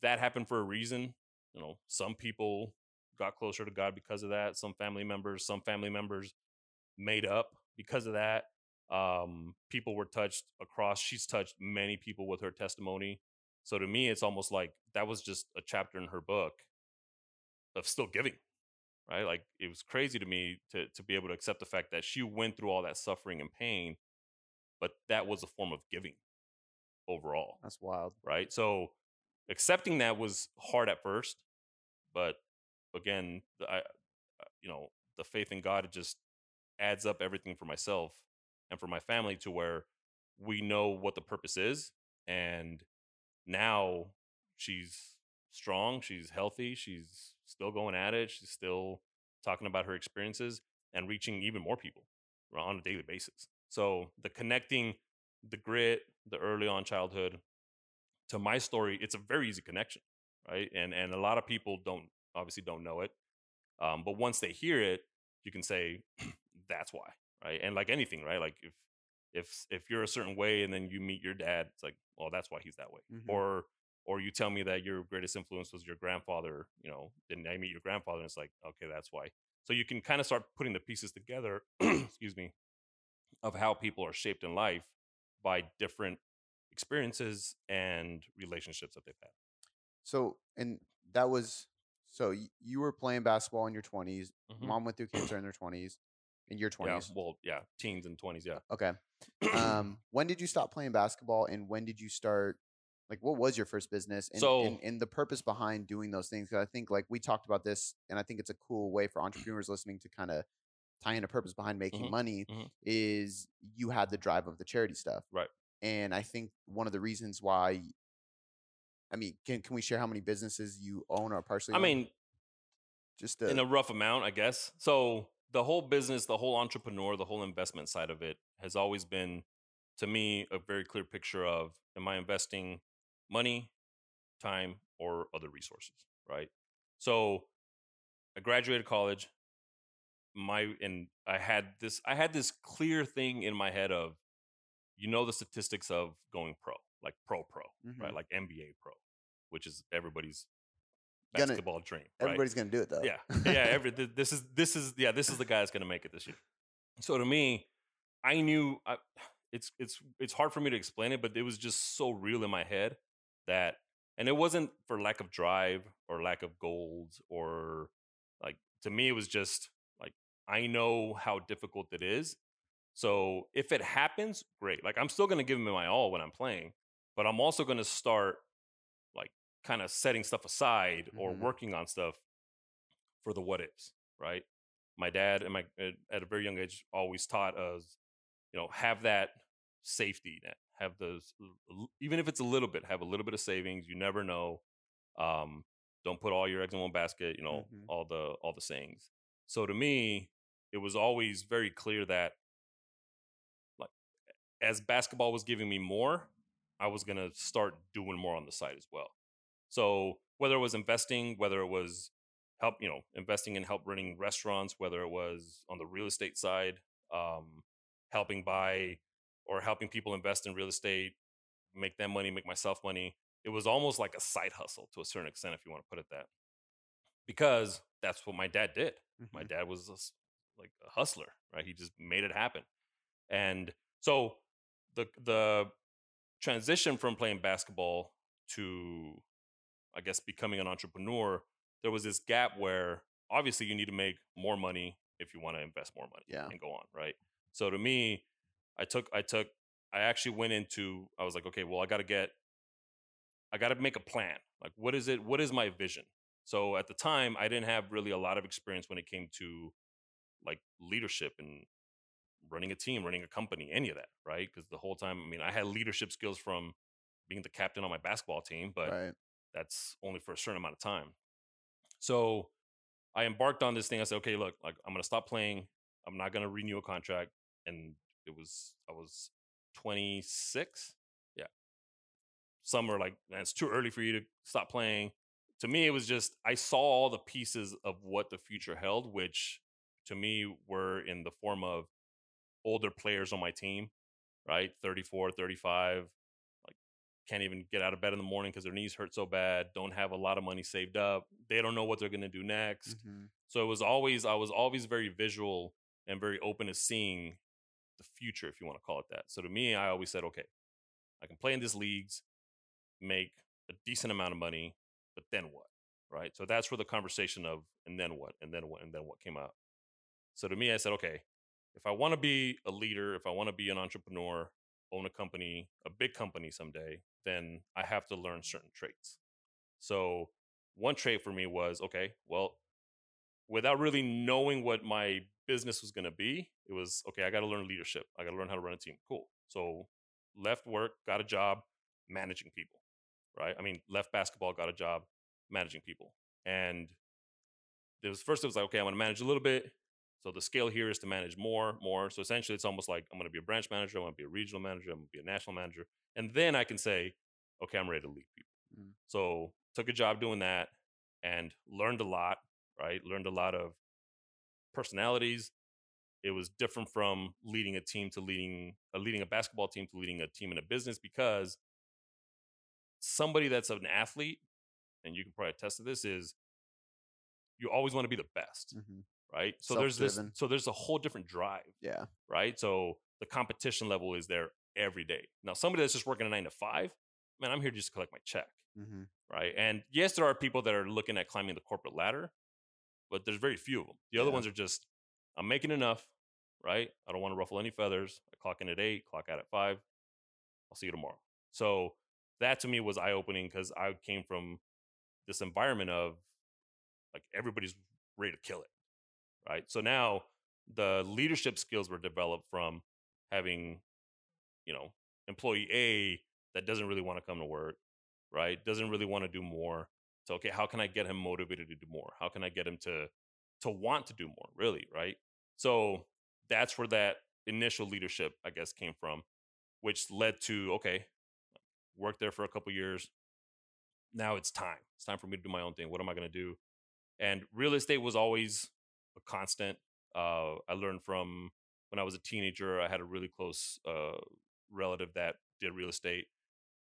that happened for a reason. You know, some people got closer to God because of that. Some family members, some family members made up because of that. Um, people were touched across. She's touched many people with her testimony. So to me, it's almost like that was just a chapter in her book of still giving, right? Like it was crazy to me to to be able to accept the fact that she went through all that suffering and pain, but that was a form of giving overall, That's wild. right? So accepting that was hard at first, but again, I, uh, you know, the faith in God just adds up everything for myself and for my family to where we know what the purpose is, and now she's strong, she's healthy, she's still going at it, she's still talking about her experiences and reaching even more people on a daily basis. So the connecting the grit, the early on childhood to my story, it's a very easy connection, right? And and a lot of people don't obviously don't know it, um, but once they hear it, you can say that's why, right? And like anything, right? Like if if if you're a certain way and then you meet your dad, it's like, well, that's why he's that way. Mhm. Or or you tell me that your greatest influence was your grandfather, you know, then I meet your grandfather and it's like, okay, that's why. So you can kind of start putting the pieces together, excuse me, of how people are shaped in life by different experiences and relationships that they've had. So, and that was so you were playing basketball in your 20s. Mhm. Mom went through cancer in their 20s. In your 20s. Yeah, 20s. well, yeah, teens and twenties, yeah. Okay. Um, when did you stop playing basketball and when did you start? Like, what was your first business? And, So- and, and the purpose behind doing those things? Because I think, like, we talked about this, and I think it's a cool way for entrepreneurs listening to kind of tie in a purpose behind making Mhm, money mhm. is you had the drive of the charity stuff. Right. And I think one of the reasons why, I mean, can, can we share how many businesses you own or partially I own? mean, just to, in a rough amount, I guess. So the whole business, the whole entrepreneur, the whole investment side of it has always been, to me, a very clear picture of am I investing money, time, or other resources, right? So I graduated college. My and I had this I had this clear thing in my head of you know the statistics of going pro, like pro pro, right? Mhm. Like NBA pro, which is everybody's Gonna- basketball dream. right? everybody's to do it though. Yeah, yeah. Every this is this is yeah. This is the guy that's to make it this year. So to me, I knew I, it's it's it's hard for me to explain it, but it was just so real in my head that, and it wasn't for lack of drive or lack of goals or like to me it was just I know how difficult it is. So if it happens, great. Like I'm still going to give him my all when I'm playing, but I'm also going to start like kind of setting stuff aside or Mhm. working on stuff for the what ifs, right? My dad and my at at a very young age always taught us, you know, have that safety net, have those even if it's a little bit, have a little bit of savings. You never know. Um, don't put all your eggs in one basket. You know, Mhm. all the all the sayings. So to me, it was always very clear that, like, as basketball was giving me more, I was gonna start doing more on the side as well. So whether it was investing, whether it was help, you know, investing in help running restaurants, whether it was on the real estate side, um, helping buy or helping people invest in real estate, make them money, make myself money. It was almost like a side hustle to a certain extent, if you want to put it that, because that's what my dad did. My Mhm. dad was like a hustler, right? He just made it happen, and so the the transition from playing basketball to I guess becoming an entrepreneur, there was this gap where obviously you need to make more money if you want to invest more money Yeah. and go on, right? So to me, I took I took I actually went into I was like, okay, well, I got to get I got to make a plan. Like what is it what is my vision? So at the time, I didn't have really a lot of experience when it came to like leadership and running a team, running a company, any of that, right? Because the whole time, I mean, I had leadership skills from being the captain on my basketball team, but right. that's only for a certain amount of time. So I embarked on this thing. I said, okay, look, like I'm gonna stop playing. I'm not gonna renew a contract. And it was I was 26. Yeah. Some are like, man, it's too early for you to stop playing. To me, it was just I saw all the pieces of what the future held, which to me were in the form of older players on my team, right? 34, 35, like can't even get out of bed in the morning because their knees hurt so bad, don't have a lot of money saved up. They don't know what they're going to do next. Mhm. So it was always, I was always very visual and very open to seeing the future, if you want to call it that. So to me, I always said, okay, I can play in these leagues, make a decent amount of money, but then what? Right. So that's where the conversation of, and then what? And then what? And then what came out. So to me, I said, okay, if I want to be a leader, if I want to be an entrepreneur, own a company, a big company someday, then I have to learn certain traits. So one trait for me was okay, well, without really knowing what my business was going to be, it was okay, I got to learn leadership. I got to learn how to run a team. Cool. So left work, got a job managing people, right? I mean, left basketball, got a job managing people. And there was first it was like, okay, I'm going to manage a little bit. So the scale here is to manage more, more. So essentially, it's almost like I'm going to be a branch manager, I'm going to be a regional manager, I'm going to be a national manager, and then I can say, okay, I'm ready to lead people. Mm. So took a job doing that and learned a lot. Right, learned a lot of personalities. It was different from leading a team to leading uh, leading a basketball team to leading a team in a business because somebody that's an athlete, and you can probably attest to this, is you always want to be the best Mhm. Right? So there's this, so there's a whole different drive, Yeah. right? So the competition level is there every day. Now, somebody that's just working a nine to five, man, I'm here just to collect my check, hmm right? And yes, there are people that are looking at climbing the corporate ladder, but there's very few of them. The other Yeah. ones are just, I'm making enough, right? I don't want to ruffle any feathers. I clock in at eight, clock out at five. I'll see you tomorrow. So that to me was eye opening because I came from this environment of like everybody's ready to kill it, right? So now the leadership skills were developed from having, you know, employee A that doesn't really want to come to work, right? Doesn't really want to do more. So okay, how can I get him motivated to do more? How can I get him to to want to do more, really, right? So that's where that initial leadership, I guess, came from, which led to okay, work there for a couple years. Now it's time. It's time for me to do my own thing. What am I going to do? And real estate was always a constant. Uh, I learned from when I was a teenager. I had a really close uh, relative that did real estate,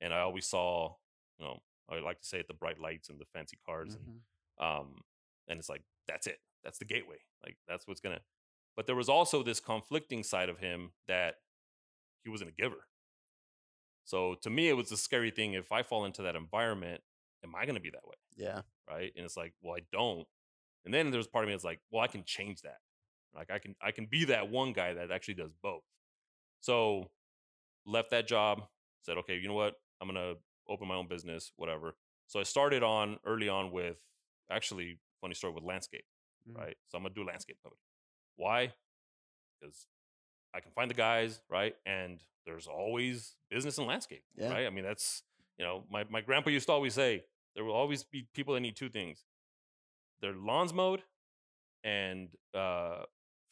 and I always saw, you know, I like to say it, the bright lights and the fancy cars, and Mhm. um, and it's like that's it. That's the gateway. Like that's what's gonna. But there was also this conflicting side of him that he wasn't a giver. So to me, it was a scary thing. If I fall into that environment, am I gonna be that way? Yeah. right? And it's like, well, I don't. And then there's part of me that's like, well, I can change that. Like I can I can be that one guy that actually does both. So left that job, said, okay, you know what? I'm gonna open my own business, whatever. So I started on early on with actually funny story with landscape, Mm. right? So I'm gonna do landscape company. Why? Because I can find the guys, right? And there's always business in landscape, Yeah. right? I mean, that's you know, my my grandpa used to always say there will always be people that need two things: their lawns mowed and uh,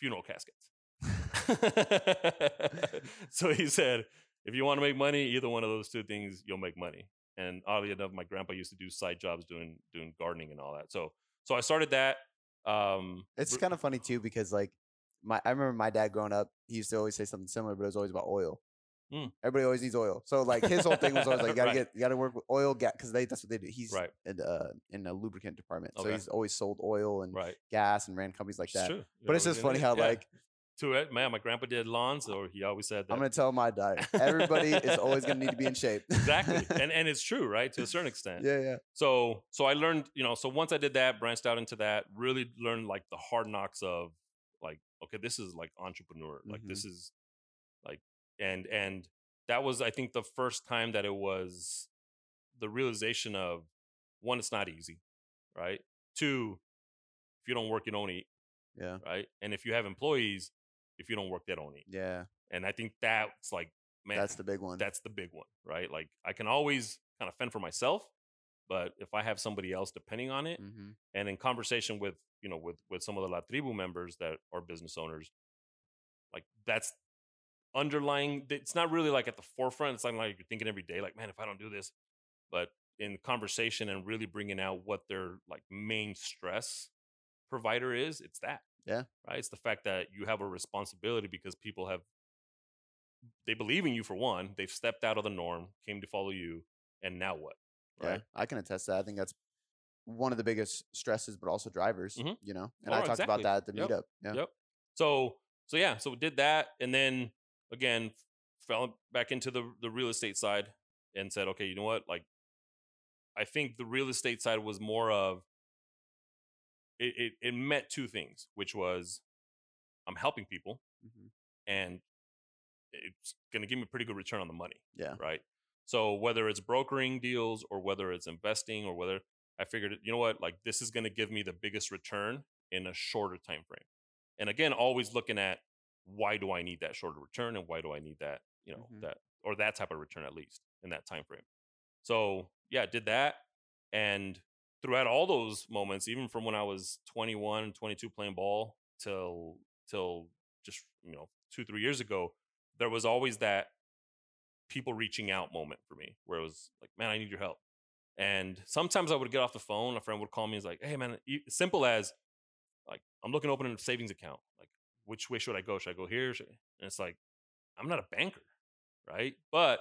funeral caskets. so he said, if you want to make money, either one of those two things, you'll make money. And oddly enough, my grandpa used to do side jobs doing doing gardening and all that. So so I started that. Um, It's kind of funny too because like my I remember my dad growing up, he used to always say something similar, but it was always about oil. Mm. Everybody always needs oil. So like his whole thing was always like you gotta Right. get you gotta work with oil gas because they that's what they do. He's Right. in, uh, in a lubricant department, so Okay. he's always sold oil and right. gas and ran companies like It's that. true. But it's just funny how Yeah. like to it, man. My grandpa did lawns, or he always said that. I'm gonna tell my dad everybody is always gonna need to be in shape. exactly, and and it's true, right? To a certain extent. yeah, yeah. So so I learned, you know, so once I did that, branched out into that, really learned like the hard knocks of like, okay, this is like entrepreneur. Like Mm-hmm. this is and and that was I think the first time that it was the realization of one, it's not easy, right? Two, if you don't work, you don't eat, Yeah. right? And if you have employees, if you don't work, they don't eat. Yeah. And I think that's like, man, that's the big one. that's the big one, right? Like I can always kind of fend for myself, but if I have somebody else depending on it, hmm and in conversation with you know with with some of the La Tribu members that are business owners, like that's underlying. It's not really like at the forefront. It's not like you're thinking every day, like man, if I don't do this, but in conversation and really bringing out what their like main stress provider is, it's that. Yeah. Right. It's the fact that you have a responsibility because people have they believe in you for one. They've stepped out of the norm, came to follow you, and now what? Right. Yeah, I can attest to that. I think that's one of the biggest stresses, but also drivers. Mhm. You know, and Oh, I talked exactly. about that at the Yep. meetup. Yeah. Yep. So so yeah, so we did that, and then again fell back into the the real estate side and said, okay, you know what? Like, I think the real estate side was more of it. It, it meant two things, which was I'm helping people, Mhm. and it's going to give me a pretty good return on the money Yeah. right? So whether it's brokering deals or whether it's investing or whether I figured, you know what, like this is going to give me the biggest return in a shorter time frame. And again, always looking at why do I need that shorter return and why do I need that, you know, Mhm. that or that type of return at least in that time frame. So yeah, did that and throughout all those moments, even from when I was 21, 22 playing ball till till just, you know, 2 3 years ago, there was always that people reaching out moment for me where it was like, man, I need your help. And sometimes I would get off the phone, a friend would call me, and like, hey man, simple as like I'm looking to open a savings account. Which way should I go? Should I go here? I-" And it's like, I'm not a banker, right? But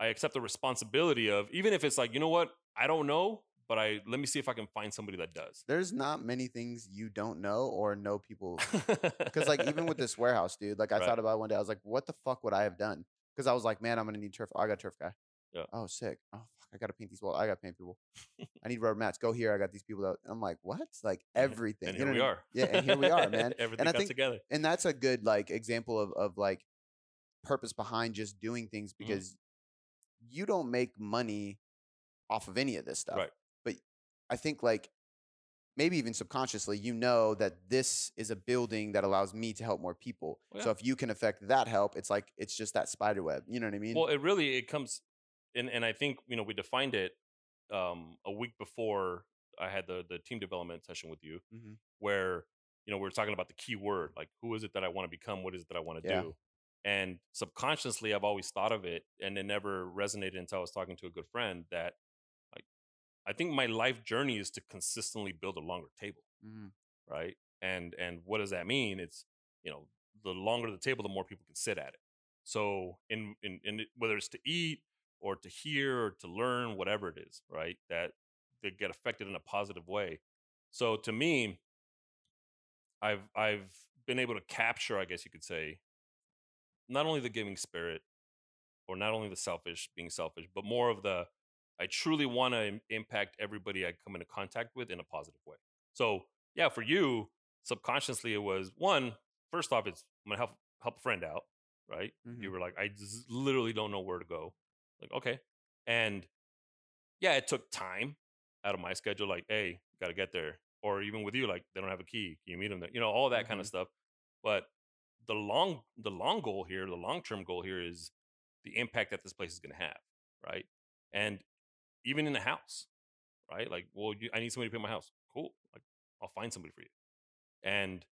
I accept the responsibility of even if it's like, you know what, I don't know, but I let me see if I can find somebody that does. There's not many things you don't know or know people because like even with this warehouse, dude, like I Right. thought about it one day. I was like, what the fuck would I have done? Because I was like, man, I'm gonna need turf. Oh, I got turf guy. Yeah. Oh, sick. Oh, I gotta paint these walls. I gotta paint people. I need rubber mats. Go here. I got these people. That I'm like, what? Like everything. and you know we are. Yeah, and here we are, man. Everything I got think- together. And that's a good like example of of like purpose behind just doing things Mm-hmm. because you don't make money off of any of this stuff. Right. But I think like maybe even subconsciously, you know that this is a building that allows me to help more people. Oh, So if you can affect that help, it's like it's just that spider web. You know what I mean? Well, it really it comes, and and I think you know we defined it um, a week before I had the the team development session with you, Mhm. where you know we were talking about the key word, like who is it that I want to become, what is it that I want to Yeah. do, and subconsciously I've always thought of it, and it never resonated until I was talking to a good friend that like I think my life journey is to consistently build a longer table Mhm. right? And and what does that mean? It's you know the longer the table, the more people can sit at it. So in in, in whether it's to eat or to hear or to learn, whatever it is, right? That they get affected in a positive way. So to me, I've I've been able to capture, I guess you could say, not only the giving spirit or not only the selfish being selfish, but more of the I truly want to impact everybody I come into contact with in a positive way. So yeah, for you, subconsciously it was one, first off, it's I'm gonna help help a friend out, right? You Mhm. were like, I literally don't know where to go. Like, okay. And yeah, it took time out of my schedule, like, hey, gotta get there. Or even with you, like, they don't have a key. Can you meet them there? You know, all that kind of mm-hmm. stuff. But the long the long goal here, the long term goal here is the impact that this place is gonna have, right? And even in the house, right? Like, well, you, I need somebody to paint my house. Cool. Like, I'll find somebody for you. And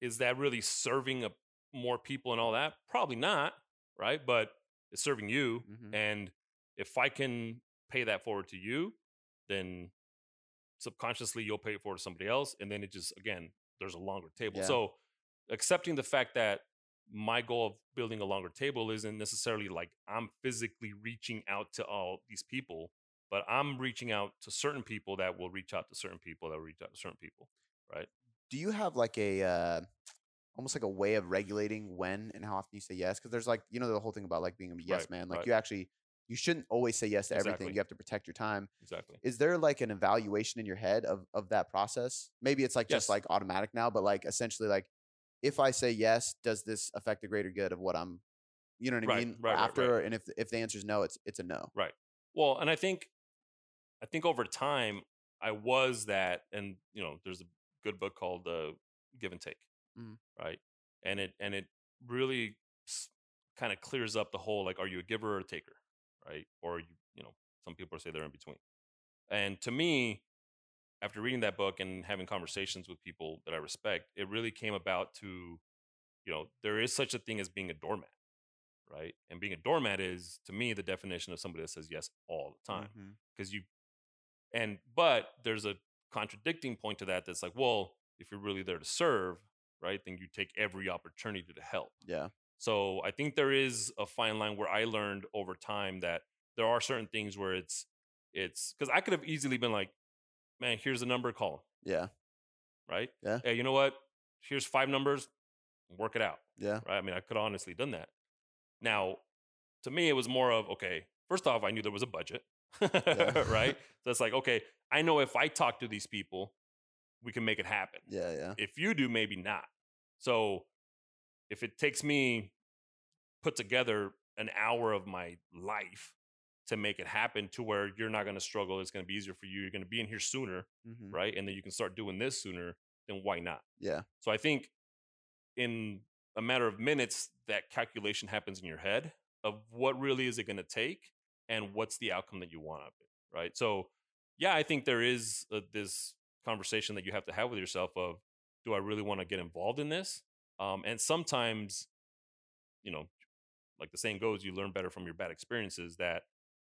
is that really serving a, more people and all that? Probably not, right? But it's serving you. Mhm. And if I can pay that forward to you, then subconsciously you'll pay it forward to somebody else. And then it just, again, there's a longer table. Yeah. So accepting the fact that my goal of building a longer table isn't necessarily like I'm physically reaching out to all these people, but I'm reaching out to certain people that will reach out to certain people that will reach out to certain people. Right. Do you have like a uh, almost like a way of regulating when and how often you say yes? Because there's like you know the whole thing about like being a yes Right, man. Like right. you actually you shouldn't always say yes to everything. You have to protect your time. Exactly. is there like an evaluation in your head of of that process maybe it's like just like automatic now but like essentially like if i say yes does this affect the greater good of what i'm you know what i Right, mean right, right, after right. and if if the answer is no it's it's a no Right. Well, and I think, I think over time I was that, and you know, there's a good book called uh, Give and Take, Mhm. right? and it and it really kind of clears up the whole like, are you a giver or a taker, right? Or you you know, some people say they're in between. And to me, after reading that book and having conversations with people that I respect, it really came about to, you know, there is such a thing as being a doormat, right? And being a doormat is, to me, the definition of somebody that says yes all the time. Because mm-hmm. you, and, but there's a contradicting point to that that's like, well, if you're really there to serve, right, then you take every opportunity to help. Yeah. So I think there is a fine line where I learned over time that there are certain things where it's, it's because I could have easily been like, man, here's a number, call Yeah. Right? Yeah. Hey, you know what? Here's five numbers, work it out. Yeah. Right. I mean, I could have honestly done that. Now, to me, it was more of, okay, first off, I knew there was a budget. right. So it's like, okay, I know if I talk to these people, we can make it happen. Yeah. Yeah. If you do, maybe not. So if it takes me put together an hour of my life to make it happen to where you're not going to struggle. It's going to be easier for you. You're going to be in here sooner, mm-hmm. right? And then you can start doing this sooner. Then why not? Yeah. So I think in a matter of minutes, that calculation happens in your head of what really is it going to take and what's the outcome that you want of it, right? So yeah, I think there is a, this conversation that you have to have with yourself of, do I really want to get involved in this? Um, and sometimes, you know, like the saying goes, you learn better from your bad experiences. That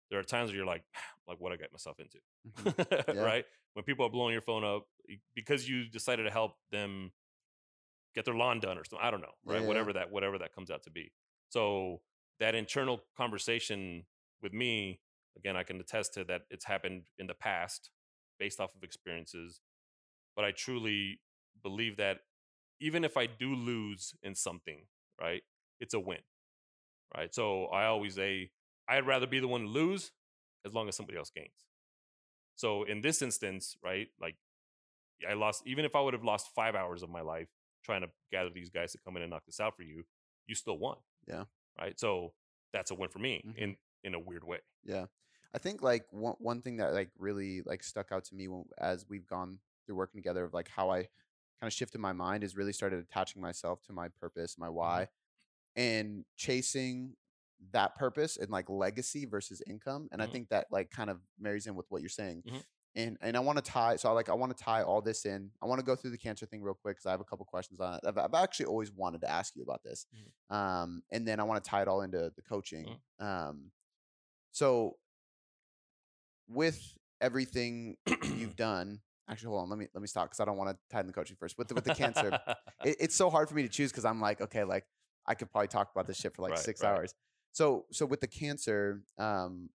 there are times where you're like, like what I got myself into, mm-hmm. yeah. right? When people are blowing your phone up because you decided to help them get their lawn done or something. I don't know, right? Yeah. Whatever that whatever that comes out to be. So that internal conversation with me, again, I can attest to that. It's happened in the past, based off of experiences. But I truly believe that even if I do lose in something, right, it's a win, right? So I always say I'd rather be the one to lose as long as somebody else gains. So in this instance, right, like I lost, even if I would have lost five hours of my life trying to gather these guys to come in and knock this out for you, you still won. Yeah. Right. So that's a win for me mm-hmm. in in a weird way. Yeah. I think like one one thing that like really like stuck out to me when, as we've gone through working together of like how I kind of shifted my mind is really started attaching myself to my purpose, my mm-hmm. why, and chasing that purpose and like legacy versus income. And mm-hmm. I think that like kind of marries in with what you're saying. Mm-hmm. And and I want to tie so I like I want to tie all this in. I want to go through the cancer thing real quick because I have a couple questions on it. I've, I've, actually always wanted to ask you about this. Mm-hmm. Um, and then I want to tie it all into the coaching. Mm-hmm. Um, so with everything you've done, actually hold on let me let me stop because i don't want to tie in the coaching first with the, with the cancer it, it's so hard for me to choose because i'm like okay like i could probably talk about this shit for like right, six right. hours so so with the cancer, um,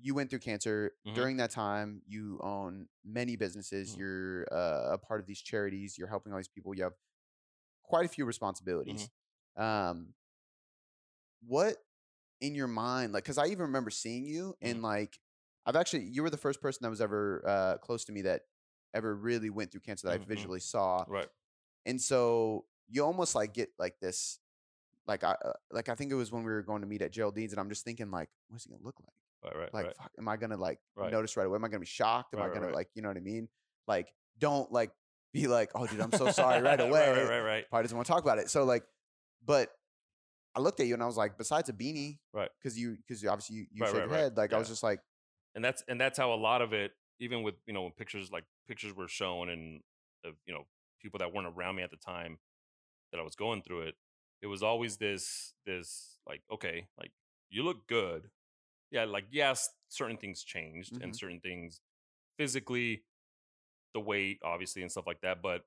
you went through cancer mm-hmm. during that time. You own many businesses. Mm-hmm. You're uh, a part of these charities. You're helping all these people. You have quite a few responsibilities. Mm-hmm. Um, what in your mind, like, because I even remember seeing you and mm-hmm. like, I've actually you were the first person that was ever uh, close to me that ever really went through cancer that I mm-hmm. visually saw. Right. And so you almost like get like this like I uh, like I think it was when we were going to meet at Geraldine's, and I'm just thinking like, what's he gonna look like? Right, right. Like, right. fuck, am I gonna like right. notice right away? Am I gonna be shocked? Am right, I gonna like, you know what I mean? Like, don't like be like, oh, dude, I'm so sorry right away. right, right, right. Probably doesn't want to talk about it. So like, but I looked at you and I was like, besides a beanie, right? Because you, because obviously you, you shake your head. Like yeah. I was just like, and that's and that's how a lot of it, even with you know when pictures like pictures were shown and of you know people that weren't around me at the time that I was going through it, it was always this this like okay like you look good. Yeah like yes certain things changed mm-hmm. and certain things physically the weight obviously and stuff like that but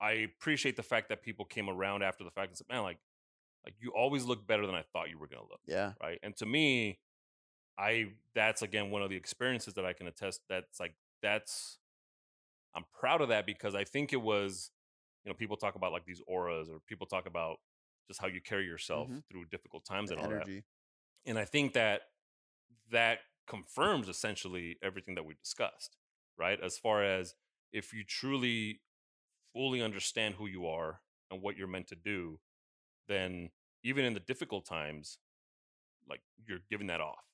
i appreciate the fact that people came around after the fact and said man like like you always look better than i thought you were gonna look yeah. right? And to me i that's again one of the experiences that i can attest that's like that's i'm proud of that because i think it was you know people talk about like these auras or people talk about just how you carry yourself mm-hmm. through difficult times the and all energy. that and i think that that confirms essentially everything that we discussed right as far as if you truly fully understand who you are and what you're meant to do then even in the difficult times like you're giving that off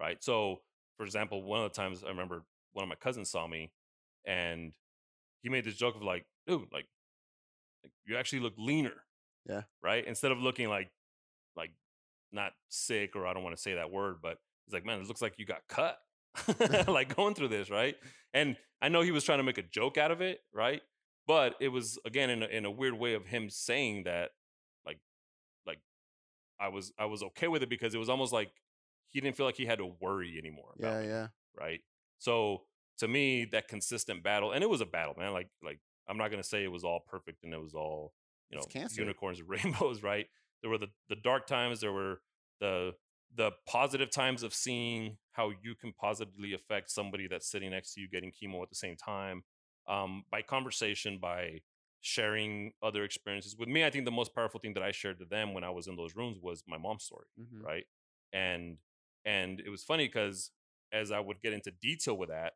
right so for example one of the times i remember one of my cousins saw me and he made this joke of like dude like like, you actually look leaner. Yeah. Right. Instead of looking like, like not sick or I don't want to say that word, but he's like, man, it looks like you got cut. like going through this, right? And I know he was trying to make a joke out of it, right? But it was again in a, in a weird way of him saying that, like, like I was I was okay with it because it was almost like he didn't feel like he had to worry anymore. About Yeah, me, yeah. Right. So to me, that consistent battle, and it was a battle, man. Like like I'm not gonna say it was all perfect and it was all you know unicorns and rainbows, right? There were the the dark times. There were the the positive times of seeing how you can positively affect somebody that's sitting next to you getting chemo at the same time um, by conversation by sharing other experiences with me i think the most powerful thing that i shared to them when i was in those rooms was my mom's story Mhm. right and and it was funny because as i would get into detail with that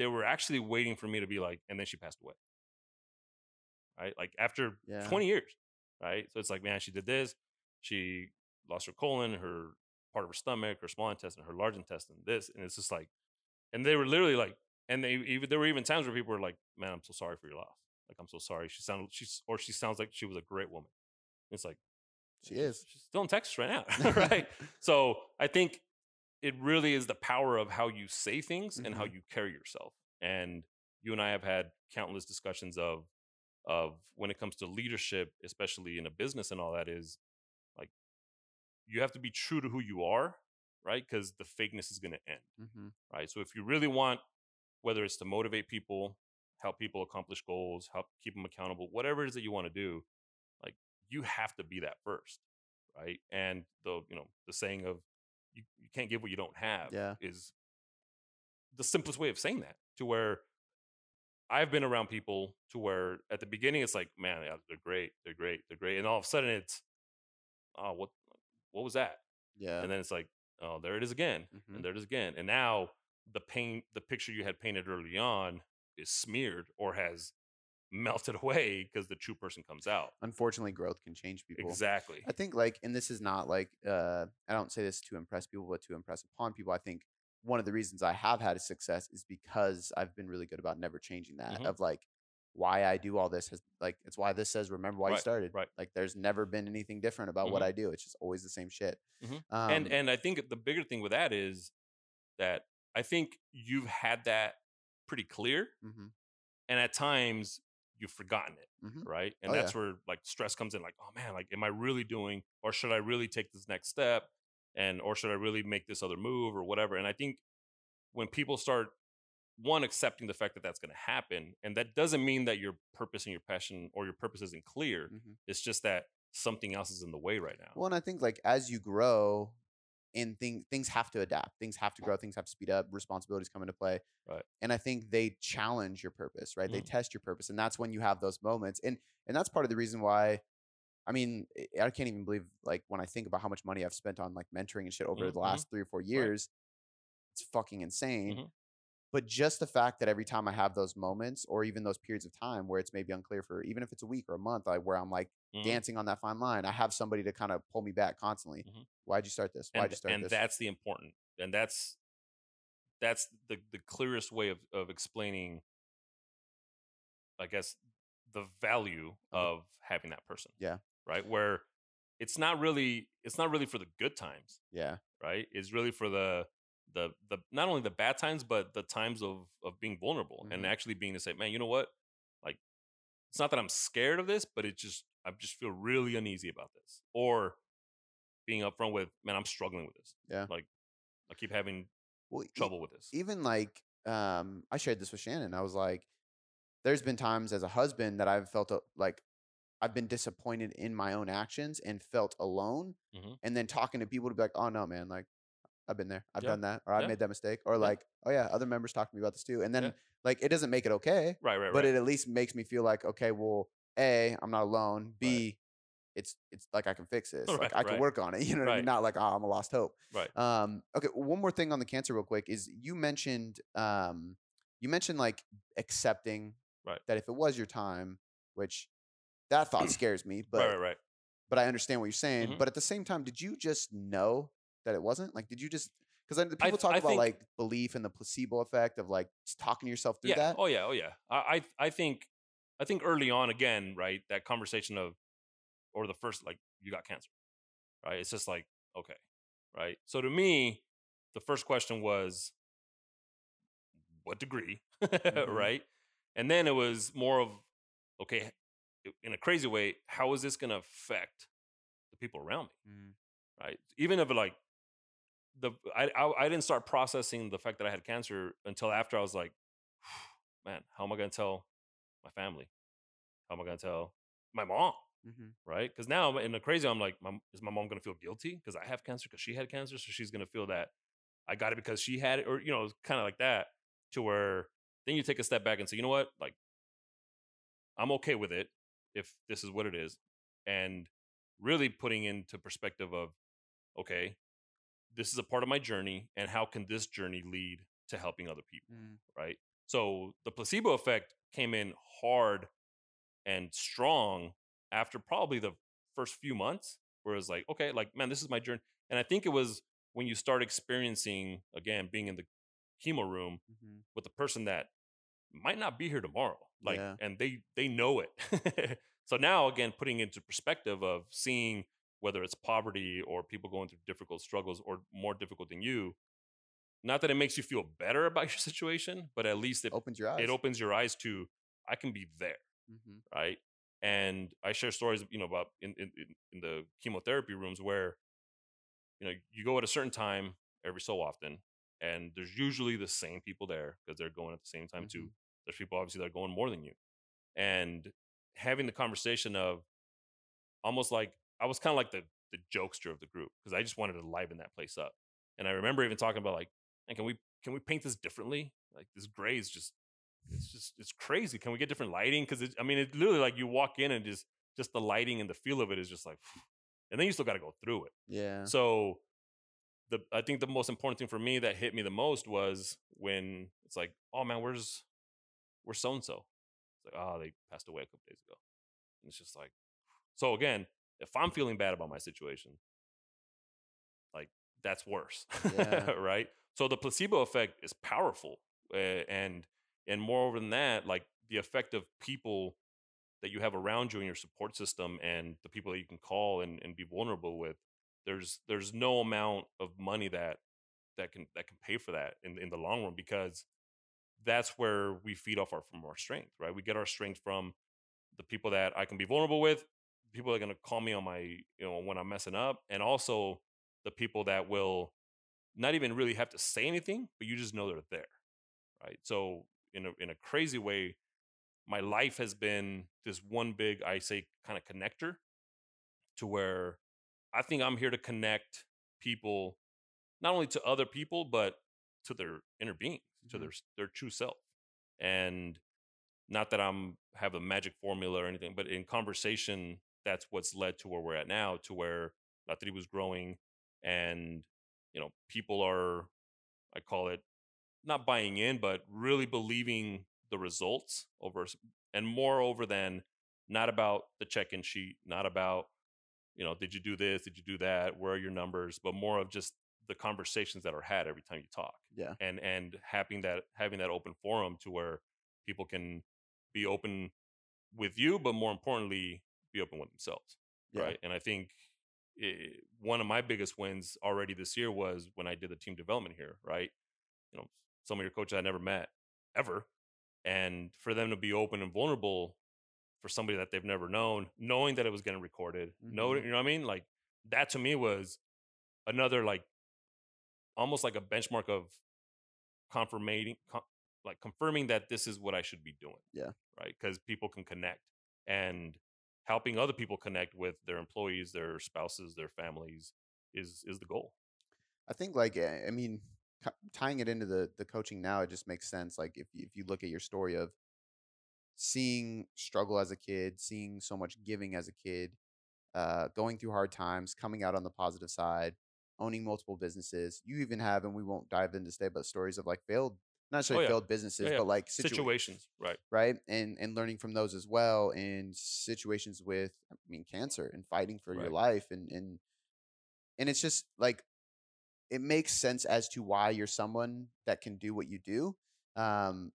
they were actually waiting for me to be like and then she passed away. Right? Like after Yeah. 20 years right? So it's like man she did this. She lost her colon her part of her stomach her small intestine her large intestine this and it's just like and they were literally like and they even there were even times where people were like man i'm so sorry for your loss. Like i'm so sorry. She sounded she's or she sounds like she was a great woman. It's like She is. she's still in texas right now right so I think it really is the power of how you say things and how Mhm. you carry yourself. And you and I have had countless discussions of of when it comes to leadership, especially in a business and all that is like you have to be true to who you are, right? Because the fakeness is going to end, hmm right? So if you really want, whether it's to motivate people, help people accomplish goals, help keep them accountable, whatever it is that you want to do, you have to be that first, right? And the you know the saying of you, you can't give what you don't have Yeah. is the simplest way of saying that to where I've been around people to where at the beginning it's like, man, they're great, they're great, they're great, and all of a sudden it's, oh, what, what was that? Yeah. And then it's like, oh, there it is again, Mhm. and there it is again, and now the pain, the picture you had painted early on is smeared or has melted away because the true person comes out. Unfortunately, growth can change people. Exactly. I think like, and this is not like, uh, I don't say this to impress people, but to impress upon people. I think one of the reasons I have had a success is because I've been really good about never changing that. Mhm. Of like, why I do all this has like it's why this says remember why you started. right. Like, there's never been anything different about what Mhm. I do. It's just always the same shit. Mhm. Um, and and I think the bigger thing with that is that I think you've had that pretty clear, mhm, and at times you've forgotten it, mhm. right? And Oh, yeah. that's where like stress comes in. Like, oh man, like, am I really doing, or should I really take this next step, and or should I really make this other move or whatever? And I think when people start one accepting the fact that that's going to happen, and that doesn't mean that your purpose and your passion or your purpose isn't clear. Mhm. It's just that something else is in the way right now. Well, and I think like as you grow, and things things have to adapt, things have to grow, things have to speed up, responsibilities come into play. Right. And I think they challenge your purpose, right? They Mhm. test your purpose, and that's when you have those moments. And and that's part of the reason why. I mean, I can't even believe like when I think about how much money I've spent on like mentoring and shit over Mhm, the last three or four years, it's fucking insane. Mhm. But just the fact that every time I have those moments, or even those periods of time where it's maybe unclear for, even if it's a week or a month, like where I'm like Mhm. dancing on that fine line, I have somebody to kind of pull me back constantly. Mhm. Why'd you start this? Why'd and, you start and this? that's the important and that's that's the the clearest way of of explaining i guess the value Uh-huh. of having that person Yeah. right where it's not really it's not really for the good times yeah, right it's really for the the the not only the bad times but the times of of being vulnerable and Mhm. actually being to say man you know what like it's not that i'm scared of this but it just i just feel really uneasy about this or being upfront with man i'm struggling with this Yeah. like i keep having well, e- trouble with this even like um, I shared this with Shannon. I was like, there's been times as a husband that I've felt uh, like I've been disappointed in my own actions and felt alone, Mhm. and then talking to people to be like, oh no, man, like I've been there, I've Yeah. done that, or I Yeah. made that mistake, or like, oh yeah, other members talked to me about this too, and then like it doesn't make it okay, right right but right it at least makes me feel like okay, well, a I'm not alone. B it's it's like I can fix this. like I can right. work on it. You know what I mean? Not like oh I'm a lost hope. right Um, okay, one more thing on the cancer, real quick, is you mentioned um, you mentioned like accepting Right. that if it was your time, which that thought scares me, but right right right but I understand what you're saying. Mhm. But at the same time, did you just know that it wasn't? Like, did you just because I people th- talk I about think- like belief and the placebo effect of like just talking yourself through yeah that? oh yeah oh yeah I, I i think I think early on, again, right, that conversation of, or the first, like, you got cancer, right? It's just like, okay, right? So to me, the first question was, what degree, Mhm. right? And then it was more of, okay, in a crazy way, how is this going to affect the people around me? Mhm. right? Even if like the I, I I didn't start processing the fact that I had cancer until after I was like, man, how am I gonna tell my family? How am I gonna tell my mom? Mhm. Right? Because now in the crazy, I'm like, my, is my mom gonna feel guilty because I have cancer because she had cancer, so she's gonna feel that I got it because she had it, or you know, kind of like that. To where then you take a step back and say, you know what, like I'm okay with it if this is what it is, and really putting into perspective of okay, this is a part of my journey, and how can this journey lead to helping other people, Mhm. right? So the placebo effect came in hard and strong after probably the first few months, where it was like, okay, like, man, this is my journey. And I think it was when you start experiencing, again, being in the chemo room Mhm. with a person that might not be here tomorrow like Yeah. and they they know it so now again putting into perspective of seeing whether it's poverty or people going through difficult struggles or more difficult than you not that it makes you feel better about your situation but at least it, Opens your eyes. it opens your eyes to i can be there Mhm. right and i share stories you know about in, in in- the chemotherapy rooms where you know you go at a certain time every so often and there's usually the same people there because they're going at the same time too Mhm. there's people obviously that are going more than you and having the conversation of almost like i was kind of like the the jokester of the group because i just wanted to liven that place up and i remember even talking about like and can we can we paint this differently like this gray is just it's just it's crazy can we get different lighting because i mean it's literally like you walk in and just just the lighting and the feel of it is just like and then you still got to go through it Yeah. so the I think the most important thing for me that hit me the most was when it's like, oh man, where's where's so and so? It's like, oh, they passed away a couple days ago. And it's just like so again, if I'm feeling bad about my situation, like that's worse. Yeah. right? So the placebo effect is powerful. Uh, and and moreover than that, like the effect of people that you have around you in your support system and the people that you can call and, and be vulnerable with there's there's no amount of money that that can that can pay for that in, in the long run because that's where we feed off our from our strength right we get our strength from the people that i can be vulnerable with people are going to call me on my you know when i'm messing up and also the people that will not even really have to say anything but you just know they're there right so in a in a crazy way my life has been this one big i say kind of connector to where i think i'm here to connect people not only to other people but to their inner beings to Mhm. their their true self and not that i'm have a magic formula or anything but in conversation that's what's led to where we're at now to where La was growing and you know people are i call it not buying in but really believing the results over and moreover than not about the check-in sheet not about you know did you do this? Did you do that? Where are your numbers? but more of just the conversations that are had every time you talk Yeah. and and having that having that open forum to where people can be open with you but more importantly be open with themselves Yeah. right and i think i one of my biggest wins already this year was when i did the team development here right you know some of your coaches i never met ever and for them to be open and vulnerable for somebody that they've never known knowing that it was getting recorded know Mhm. you know what i mean like that to me was another like almost like a benchmark of confirming con- like confirming that this is what i should be doing Yeah. right because people can connect and helping other people connect with their employees their spouses their families is is the goal I think like I mean tying it into the the coaching now it just makes sense like if if you look at your story of seeing struggle as a kid, seeing so much giving as a kid, uh going through hard times, coming out on the positive side, owning multiple businesses. You even have and we won't dive into today but stories of like failed not necessarily Oh, yeah. failed businesses Yeah, yeah. but like situa- situations right right and and learning from those as well in situations with i mean cancer and fighting for your life and and and it's just like it makes sense as to why you're someone that can do what you do um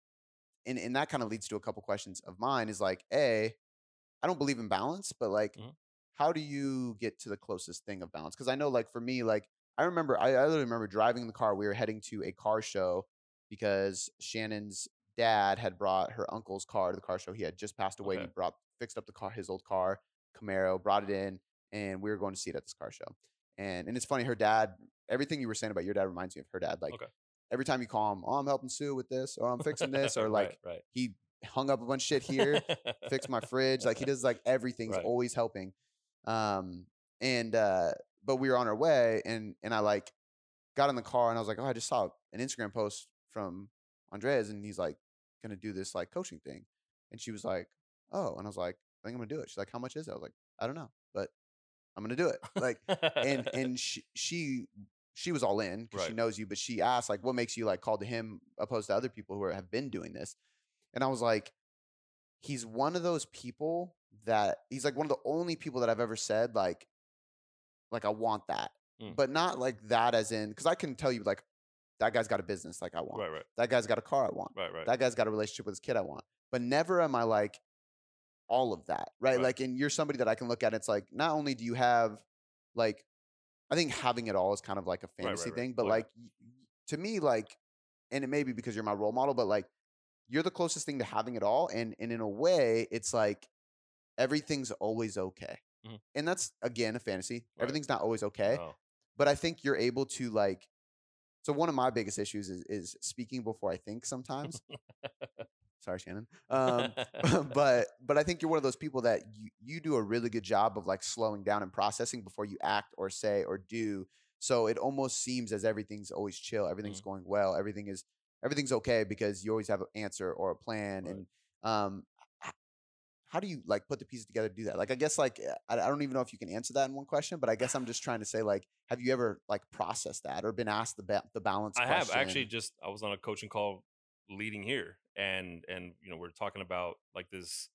and and that kind of leads to a couple questions of mine. Is like, a, I don't believe in balance, but like, Mhm. how do you get to the closest thing of balance? Because I know, like, for me, like, I remember, I, I literally remember driving in the car. We were heading to a car show because Shannon's dad had brought her uncle's car to the car show. He had just passed away. Okay. He brought fixed up the car, his old car, Camaro, brought it in, and we were going to see it at this car show. And and it's funny, her dad, everything you were saying about your dad reminds me of her dad. Like Okay. every time you call him, oh, I'm helping Sue with this, or I'm fixing this, or like right, he hung up a bunch of shit here, fixed my fridge. Like he does like everything's Right. always helping. Um and uh but we were on our way and and I like got in the car and I was like, Oh, I just saw an Instagram post from Andres and he's like gonna do this like coaching thing. And she was like, Oh, and I was like, I think I'm gonna do it. She's like, How much is it? I was like, I don't know, but I'm gonna do it. Like and and she she she was all in because she knows you, but she asked like, "What makes you like call to him opposed to other people who are, have been doing this?" And I was like, "He's one of those people that he's like one of the only people that I've ever said like, like I want that, Mm. but not like that as in because I can tell you like that guy's got a business like I want, right, right, that guy's got a car I want, right, right. that guy's got a relationship with his kid I want, but never am I like all of that, right? Right. Like, and you're somebody that I can look at. It's like not only do you have like, I think having it all is kind of like a fantasy right. thing, but Oh, like to me, like, and it may be because you're my role model, but like you're the closest thing to having it all, and and in a way, it's like everything's always okay. Mhm. And that's again a fantasy. Right. Everything's not always okay No. but I think you're able to like. So one of my biggest issues is is speaking before I think sometimes. Sorry, Shannon. Um, but but I think you're one of those people that you you do a really good job of like slowing down and processing before you act or say or do. So it almost seems as everything's always chill, everything's going well, everything is everything's okay because you always have an answer or a plan. Right. And um, how do you like put the pieces together to do that? Like I guess like I, I don't even know if you can answer that in one question, but I guess I'm just trying to say like, have you ever like processed that or been asked the ba- the balance? I have actually just I was on a coaching call leading here and and you know we're talking about like this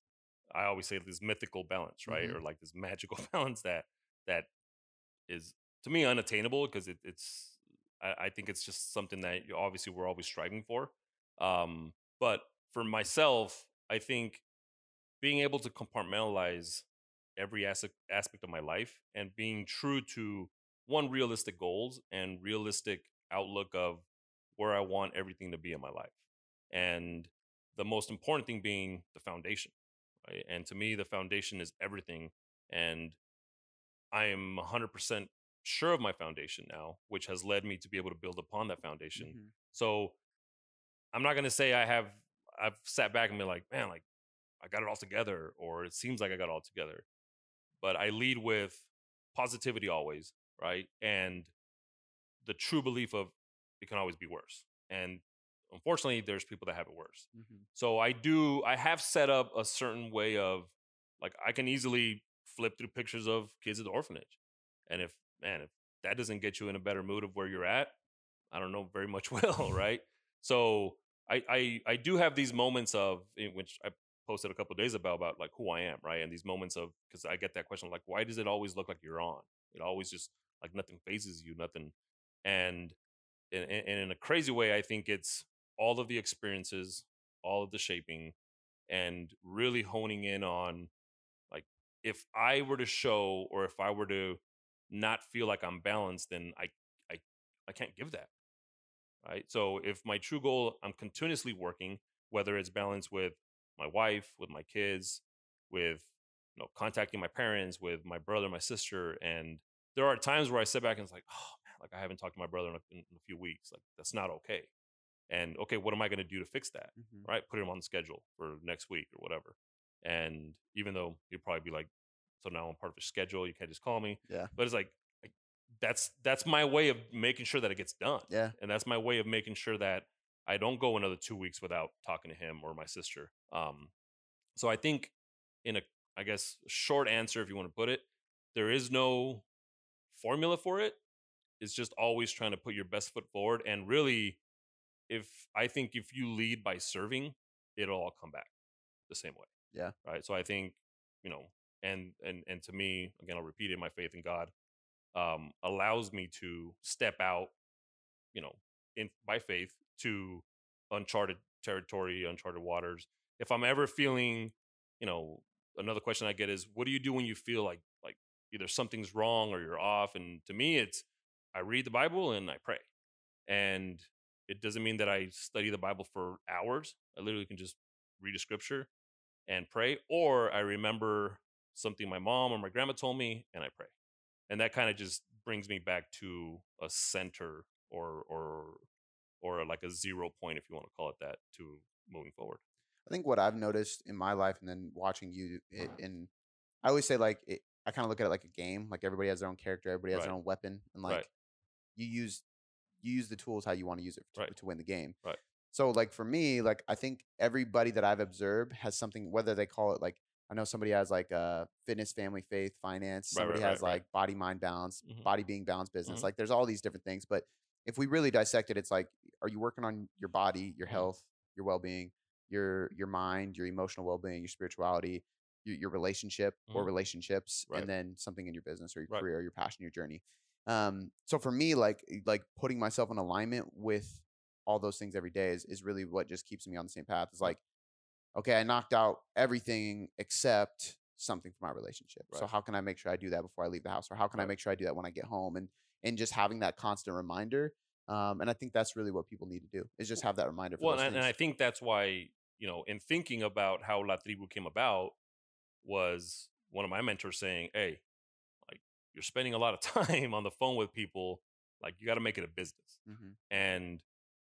I always say this mythical balance, right? Mhm. Or like this magical balance that that is to me unattainable because it, it's I, I think it's just something that you, obviously we're always striving for. Um, but for myself, I think being able to compartmentalize every aspect aspect of my life and being true to one realistic goals and realistic outlook of where I want everything to be in my life. And the most important thing being the foundation. Right? And to me, the foundation is everything. And I am 100% sure of my foundation now, which has led me to be able to build upon that foundation. Mhm. So I'm not going to say I have, I've sat back and been like, man, like I got it all together, or it seems like I got it all together. But I lead with positivity always, right? And the true belief of it can always be worse. And unfortunately, there's people that have it worse. Mhm. So I do, I have set up a certain way of like, I can easily flip through pictures of kids at the orphanage. And if, man, if that doesn't get you in a better mood of where you're at, I don't know very much will, right? So I, I, I do have these moments of, in which I posted a couple days about, about like who I am, right? And these moments of, because I get that question, like, why does it always look like you're on? It always just, like, nothing fazes you, nothing. And, and, and in a crazy way, I think it's all of the experiences, all of the shaping, and really honing in on like if I were to show or if I were to not feel like I'm balanced, then I I I can't give that. Right. So if my true goal, I'm continuously working, whether it's balance with my wife, with my kids, with you know contacting my parents, with my brother, my sister, and there are times where I sit back and it's like, oh man, like I haven't talked to my brother in a, in a few weeks. Like that's not okay. And okay, what am I going to do to fix that? Mhm. Right, put him on the schedule for next week or whatever. And even though he'd probably be like, so now I'm part of his schedule, you can't just call me. Yeah. But it's like, like that's that's my way of making sure that it gets done. Yeah. And that's my way of making sure that I don't go another two weeks without talking to him or my sister. Um, so I think in a I guess short answer, if you want to put it, there is no formula for it. It's just always trying to put your best foot forward. And really, if I think if you lead by serving, it'll all come back the same way. Yeah. Right. So I think, you know, and and and to me, again, I'll repeat it, my faith in God um allows me to step out, you know, in by faith to uncharted territory, uncharted waters. If I'm ever feeling, you know, another question I get is, what do you do when you feel like like either something's wrong or you're off? And to me, it's I read the Bible and I pray. And it doesn't mean that I study the Bible for hours. I literally can just read a scripture and pray, or I remember something my mom or my grandma told me and I pray. And that kind of just brings me back to a center or or or like a zero point if you want to call it that to moving forward. I think what I've noticed in my life and then watching you it, and I always say like it, I kind of look at it like a game. Like everybody has their own character, everybody has Right. their own weapon, and like Right. you use you use the tools how you want to use it to, Right. to win the game. Right. So like for me, like I think everybody that I've observed has something. Whether they call it like I know somebody has like uh fitness, family, faith, finance. Right, right, Somebody right, has right. like body, mind, balance, Mhm. body being balanced business. Mhm. Like there's all these different things. But if we really dissect it, it's like, are you working on your body, your Mhm. health, your well being, your your mind, your emotional well being, your spirituality, your, your relationship or Mhm. relationships, Right. and then something in your business or your Right. career, your passion, your journey. Um, so for me, like like putting myself in alignment with all those things every day is, is really what just keeps me on the same path. It's like, okay, I knocked out everything except something for my relationship. So how can I make sure I do that before I leave the house? Or how can I make sure I do that when I get home? And and just having that constant reminder. Um, and I think that's really what people need to do is just have that reminder for Well, and, and I think that's why, you know, in thinking about how La Tribu came about, was one of my mentors saying, Hey, like you're spending a lot of time on the phone with people, like you got to make it a business. Mhm. And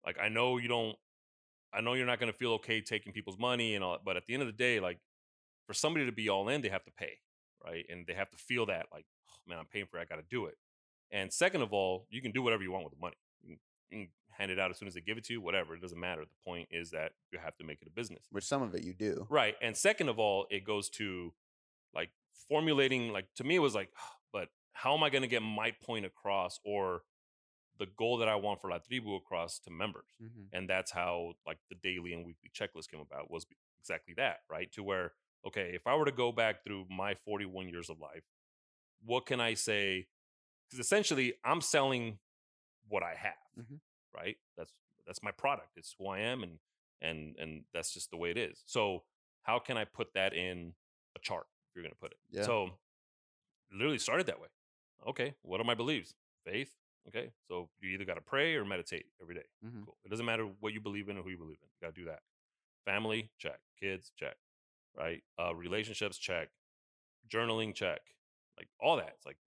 like I know you don't I know you're not gonna feel okay taking people's money and all but at the end of the day, like for somebody to be all in, they have to pay. Right. And they have to feel that like, oh, man, I'm paying for it, I gotta do it. And second of all, you can do whatever you want with the money. You can, you can hand it out as soon as they give it to you, whatever. It doesn't matter. The point is that you have to make it a business. Which some of it you do. Right. And second of all, it goes to like formulating, like to me, it was like, but how am I going to get my point across or the goal that I want for La Tribu across to members? Mhm. And that's how like the daily and weekly checklist came about was exactly that, right? To where, okay, if I were to go back through my 41 years of life, what can I say? Because essentially I'm selling what I have, Mhm. right? That's that's my product. It's who I am and and and that's just the way it is. So how can I put that in a chart if you're gonna put it? Yeah. So literally started that way. Okay, what are my beliefs? Faith. Okay, so you either got to pray or meditate every day. Mhm. Cool. It doesn't matter what you believe in or who you believe in. You got to do that. Family, check. Kids, check. Right. Uh, relationships, check. Journaling, check. Like all that. It's like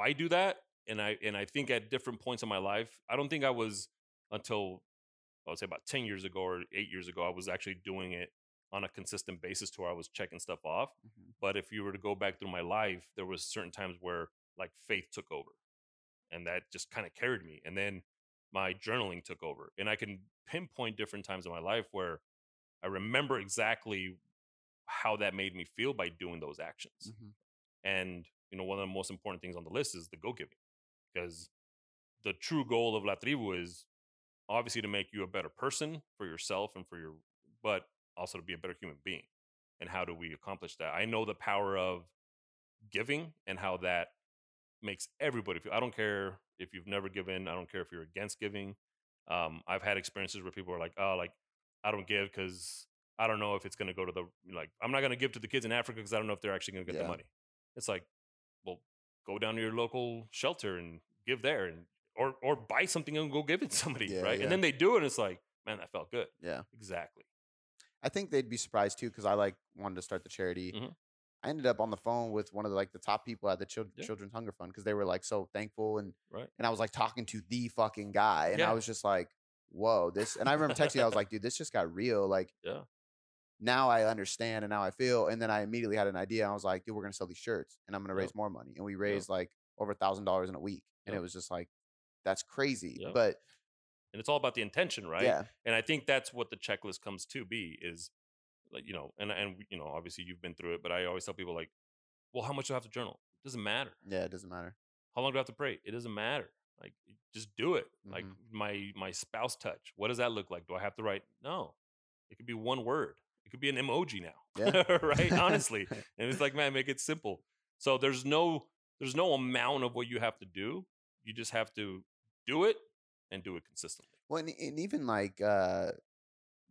I do that, and I and I think at different points in my life, I don't think I was until I would say about ten years ago or eight years ago, I was actually doing it on a consistent basis to where I was checking stuff off. Mhm. But if you were to go back through my life, there was certain times where like faith took over, and that just kind of carried me. And then my journaling took over, and I can pinpoint different times in my life where I remember exactly how that made me feel by doing those actions. Mhm. And you know, one of the most important things on the list is the go giving, because the true goal of La Tribu is obviously to make you a better person for yourself and for your, but also to be a better human being. And how do we accomplish that? I know the power of giving and how that makes everybody feel. I don't care if you've never given. I don't care if you're against giving. Um, I've had experiences where people are like, "Oh, like I don't give because I don't know if it's going to go to the like I'm not going to give to the kids in Africa because I don't know if they're actually going to get Yeah. the money." It's like, well, go down to your local shelter and give there, and or or buy something and go give it to somebody, Yeah, right? yeah. And then they do it, and it's like, man, that felt good. Yeah. Exactly. I think they'd be surprised too because I like wanted to start the charity. Mhm. I ended up on the phone with one of the, like the top people at the Chil- Yeah. Children's Hunger Fund because they were like so thankful and Right. and I was like talking to the fucking guy and Yeah. I was just like, whoa, this. And I remember texting I was like, dude, this just got real. Like, Yeah. Now I understand and now I feel. And then I immediately had an idea. I was like, dude, we're gonna sell these shirts and I'm gonna Yep. raise more money. And we raised like over a thousand dollars in a week, and it was just like, that's crazy. Yep. But And it's all about the intention, right? yeah, and i think that's what the checklist comes to be is like you know and and you know obviously you've been through it but i always tell people like well how much do i have to journal it doesn't matter yeah, it doesn't matter. how long do i have to pray it doesn't matter like just do it like Mhm. my my spouse touch what does that look like do i have to write no it could be one word it could be an emoji now Yeah. right honestly and it's like man make it simple so there's no there's no amount of what you have to do you just have to do it and do it consistently Well, and, and even like uh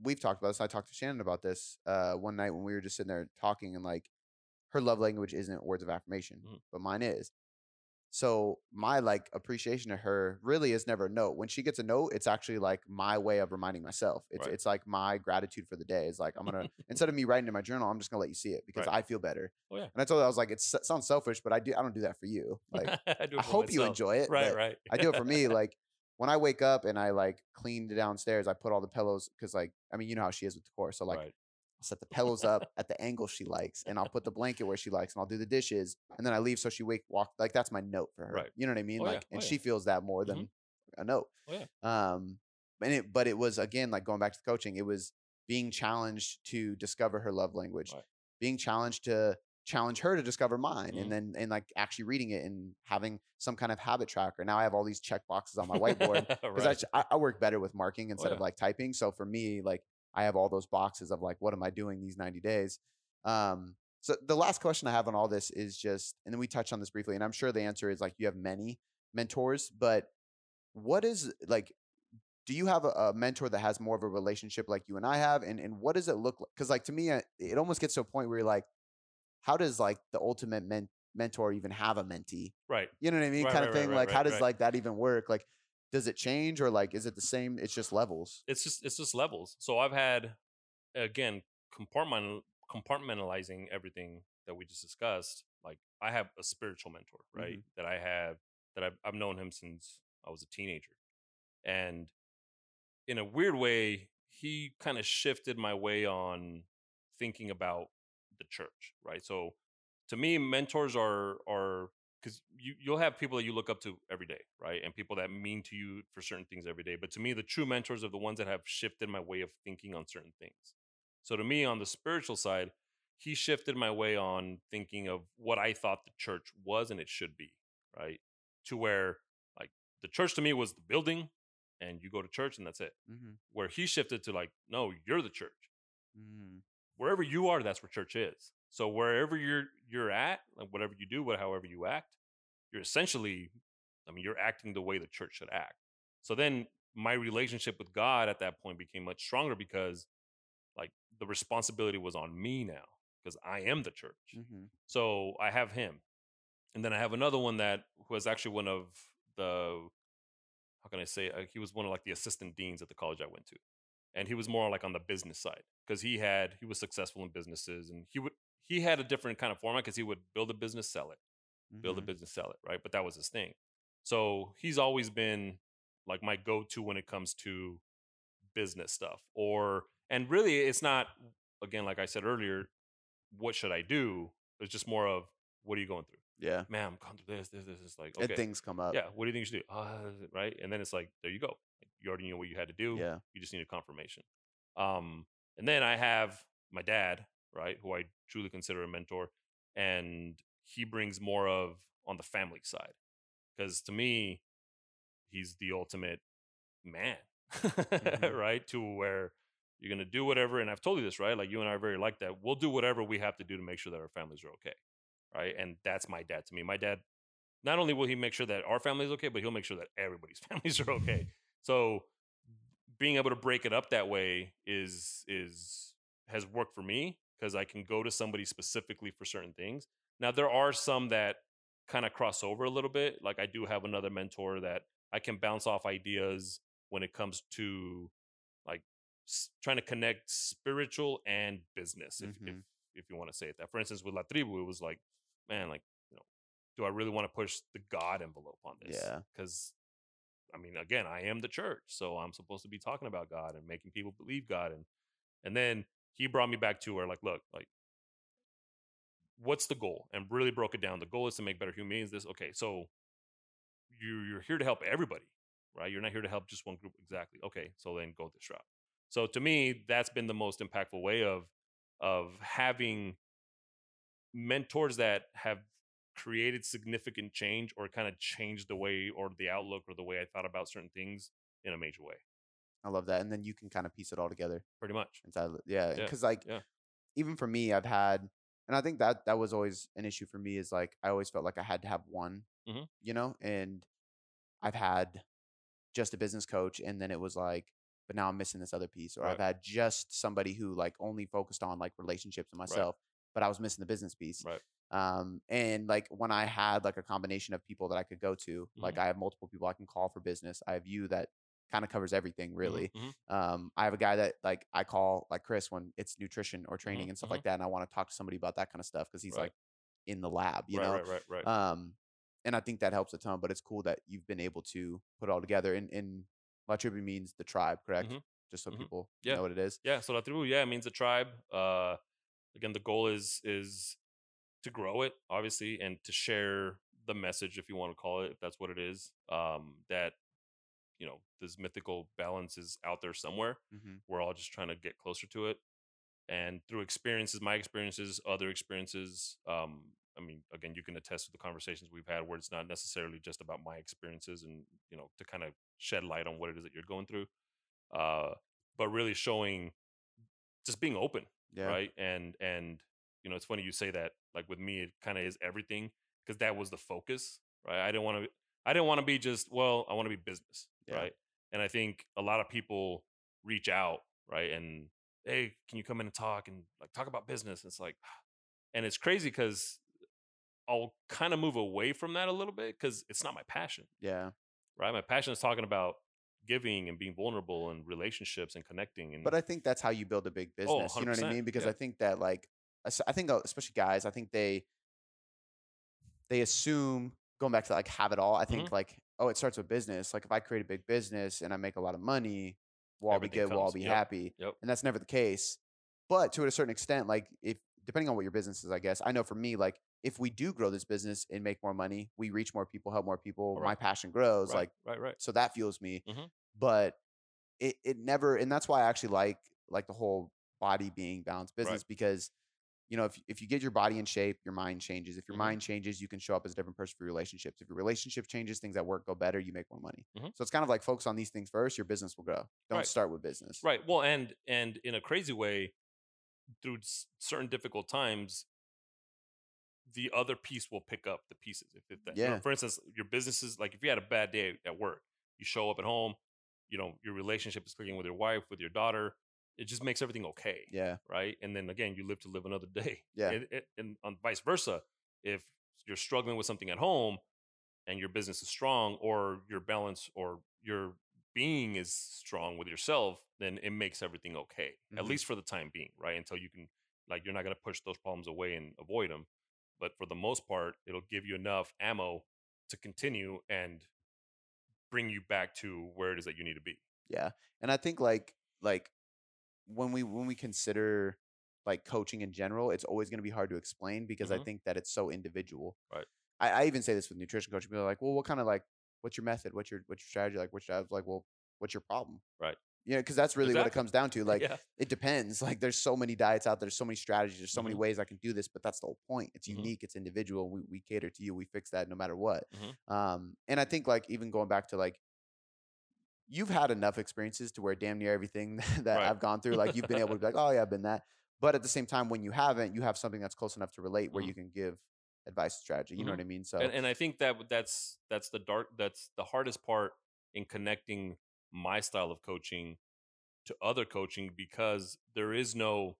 we've talked about this. I talked to Shannon about this uh, one night when we were just sitting there talking, and like her love language isn't words of affirmation, Mhm. but mine is. So my like appreciation to her really is never a note. When she gets a note, it's actually like my way of reminding myself. It's Right. it's like my gratitude for the day. It's like I'm gonna instead of me writing in my journal, I'm just gonna let you see it because Right. I feel better. Oh, yeah. And I told her I was like, it sounds selfish, but I do I don't do that for you. Like I, do it I hope you enjoy it. Right, right. I do it for me. Like when I wake up and I like clean downstairs, I put all the pillows because like I mean you know how she is with the core, So like right. I'll set the pillows up at the angle she likes, and I'll put the blanket where she likes, and I'll do the dishes, and then I leave so she wake walk like that's my note for her. Right. You know what I mean? Oh, yeah. like, and Oh, yeah. she feels that more than Mhm. a note. Oh, yeah. Um, and it, but it was again like going back to the coaching. It was being challenged to discover her love language, Right. being challenged to challenge her to discover mine, Mhm. and then and like actually reading it and having some kind of habit tracker. Now I have all these check boxes on my whiteboard because right. I, I work better with marking instead of yeah. like typing. So for me, like I have all those boxes of like, what am I doing these 90 days? Um, so the last question I have on all this is just, and then we touched on this briefly, and I'm sure the answer is like you have many mentors, but what is like, do you have a, a mentor that has more of a relationship like you and I have? And and what does it look like? Because like to me, uh, it almost gets to a point where you're like, how does like the ultimate men- mentor even have a mentee? right. You know what I mean? Right, kind right, of thing. right, like, how does like that even work? Like, does it change or like is it the same? It's just levels. it's just it's just levels. So I've had again compartment compartmentalizing everything that we just discussed. Like I have a spiritual mentor, right? Mm-hmm. That I have that I've, I've known him since I was a teenager, and in a weird way, he kind of shifted my way on thinking about the church, right? So to me, mentors are are because you you'll have people that you look up to every day, right? And people that mean to you for certain things every day. But to me, the true mentors are the ones that have shifted my way of thinking on certain things. So to me, on the spiritual side, he shifted my way on thinking of what I thought the church was and it should be, right? To where like the church to me was the building and you go to church and that's it. Mm-hmm. Where he shifted to like, no, you're the church Mm-hmm. wherever you are, that's where church is. So wherever you're you're at, like whatever you do, what however you act, you're essentially, I mean, you're acting the way the church should act. So then my relationship with God at that point became much stronger because like the responsibility was on me now because I am the church. Mm-hmm. So I have him. And then I have another one that was actually one of the how can I say uh, he was one of like the assistant deans at the college I went to. And he was more like on the business side because he had he was successful in businesses and he would he had a different kind of format because he would build a business, sell it, build a Mm-hmm. business, sell it, right? But that was his thing. So he's always been like my go-to when it comes to business stuff. Or and really it's not again, like I said earlier, what should I do? It's just more of what are you going through? Yeah. Man, I'm going through this, this, this. It's like, And things come up. Yeah, what do you think you should do? Uh, right? And then it's like, there you go. You already knew what you had to do. Yeah. You just need a confirmation. Um, and then I have my dad, right, who I truly consider a mentor, and he brings more of on the family side, because to me, he's the ultimate man, Mhm. right? To where you're gonna do whatever, and I've told you this, right? Like you and I are very like that. We'll do whatever we have to do to make sure that our families are okay, right? And that's my dad to me. My dad, not only will he make sure that our family is okay, but he'll make sure that everybody's families are okay. So being able to break it up that way is is has worked for me because I can go to somebody specifically for certain things. Now there are some that kind of cross over a little bit. Like I do have another mentor that I can bounce off ideas when it comes to like s- trying to connect spiritual and business, if if, Mhm. if you want to say it that. For instance, with La Tribu, it was like, man, like you know, do I really want to push the God envelope on this? Yeah. because I mean, again, I am the church, so I'm supposed to be talking about God and making people believe God. And and then he brought me back to where, like, look, like, what's the goal? And really broke it down. The goal is to make better humans. This, okay, so you you're here to help everybody, right? You're not here to help just one group exactly. Okay, so then go this route. So to me, that's been the most impactful way of of having mentors that have created significant change or kind of changed the way or the outlook or the way I thought about certain things in a major way. I love that. And then you can kind of piece it all together Pretty much. inside. Yeah. Yeah, Because like yeah. even for me, I've had, and I think that that was always an issue for me is like I always felt like I had to have one, Mhm. you know, and I've had just a business coach, and then it was like but now I'm missing this other piece. Or Right. I've had just somebody who like only focused on like relationships and myself, but I was missing the business piece. Right. Um, and like when I had like a combination of people that I could go to, like Mhm. I have multiple people I can call for business. I have you that kind of covers everything Mhm, really. mhm. Um, I have a guy that like I call like Chris when it's nutrition or training Mhm, and stuff like that, and I want to talk to somebody about that kind of stuff because he's Right. like in the lab, you right, know. right, right, right. Um, and I think that helps a ton. But it's cool that you've been able to put it all together. And and La Tribu means the tribe, correct? Just so people Yeah. know what it is. Yeah, so La Tribu, yeah, it means the tribe. Uh, again, the goal is is to grow it, obviously, and to share the message, if you want to call it, if that's what it is. Um, that you know, this mythical balance is out there somewhere. hmm We're all just trying to get closer to it, and through experiences, my experiences, other experiences. Um, I mean, again, you can attest to the conversations we've had where it's not necessarily just about my experiences, and you know, to kind of shed light on what it is that you're going through, uh, but really showing, just being open Yeah. right and and you know it's funny you say that like with me it kind of is everything because that was the focus right i didn't want to i didn't want to be just well i want to be business Yeah. right and i think a lot of people reach out right and hey can you come in and talk and like talk about business it's like and it's crazy because i'll kind of move away from that a little bit because it's not my passion Yeah. right my passion is talking about giving and being vulnerable and relationships and connecting and But I think that's how you build a big Oh, business. you know what I mean? Because yeah. I think that like I think uh, especially guys, I think they they assume going back to like have it all. I Mm-hmm. think like oh, it starts with business. Like if I create a big business and I make a lot of money, we'll all be good. We'll all be Yep. happy. Yep. And that's never the case. But to a certain extent, like if depending on what your business is, I guess I know for me, like if we do grow this business and make more money, we reach more people, help more people. My passion grows. right, Like right right so that fuels me Mhm. but it, it never and that's why i actually like like the whole body being balanced Right. business because you know if, if you get your body in shape your mind changes if your Mhm. mind changes you can show up as a different person for your relationships if your relationship changes things at work go better you make more money Mhm. so it's kind of like focus on these things first your business will grow don't Right. start with business Right. Well, and and in a crazy way, through certain difficult times, the other piece will pick up the pieces. If, if that, Yeah. for instance, your business is like if you had a bad day at work, you show up at home, you know, your relationship is clicking with your wife, with your daughter. It just makes everything okay, yeah right? And then again, you live to live another day. Yeah. And, and, and on vice versa, if you're struggling with something at home and your business is strong, or your balance or your being is strong with yourself, then it makes everything okay, at Mhm. least for the time being, right? Until you can, like, you're not going to push those problems away and avoid them. But for the most part, it'll give you enough ammo to continue and bring you back to where it is that you need to be. yeah and i think like like when we when we consider like coaching in general it's always going to be hard to explain because i Mhm. think that it's so individual Right. I, I even say this with nutrition coaching people are like well what kind of like what's your method what's your what's your strategy like which I was like well what's your problem Right. you know because that's really what it comes down to like yeah. it depends like there's so many diets out there there's so many strategies there's so many Mhm. ways i can do this but that's the whole point it's Mhm. unique it's individual we, we cater to you we fix that no matter what Mhm. um and i think like even going back to like you've had enough experiences to where damn near everything that Right. i've gone through like you've been able to be like oh yeah i've been that but at the same time when you haven't you have something that's close enough to relate where Mhm. you can give advice and strategy you know Mhm. what i mean so and, and I think that that's that's the dark that's the hardest part in connecting my style of coaching to other coaching because there is no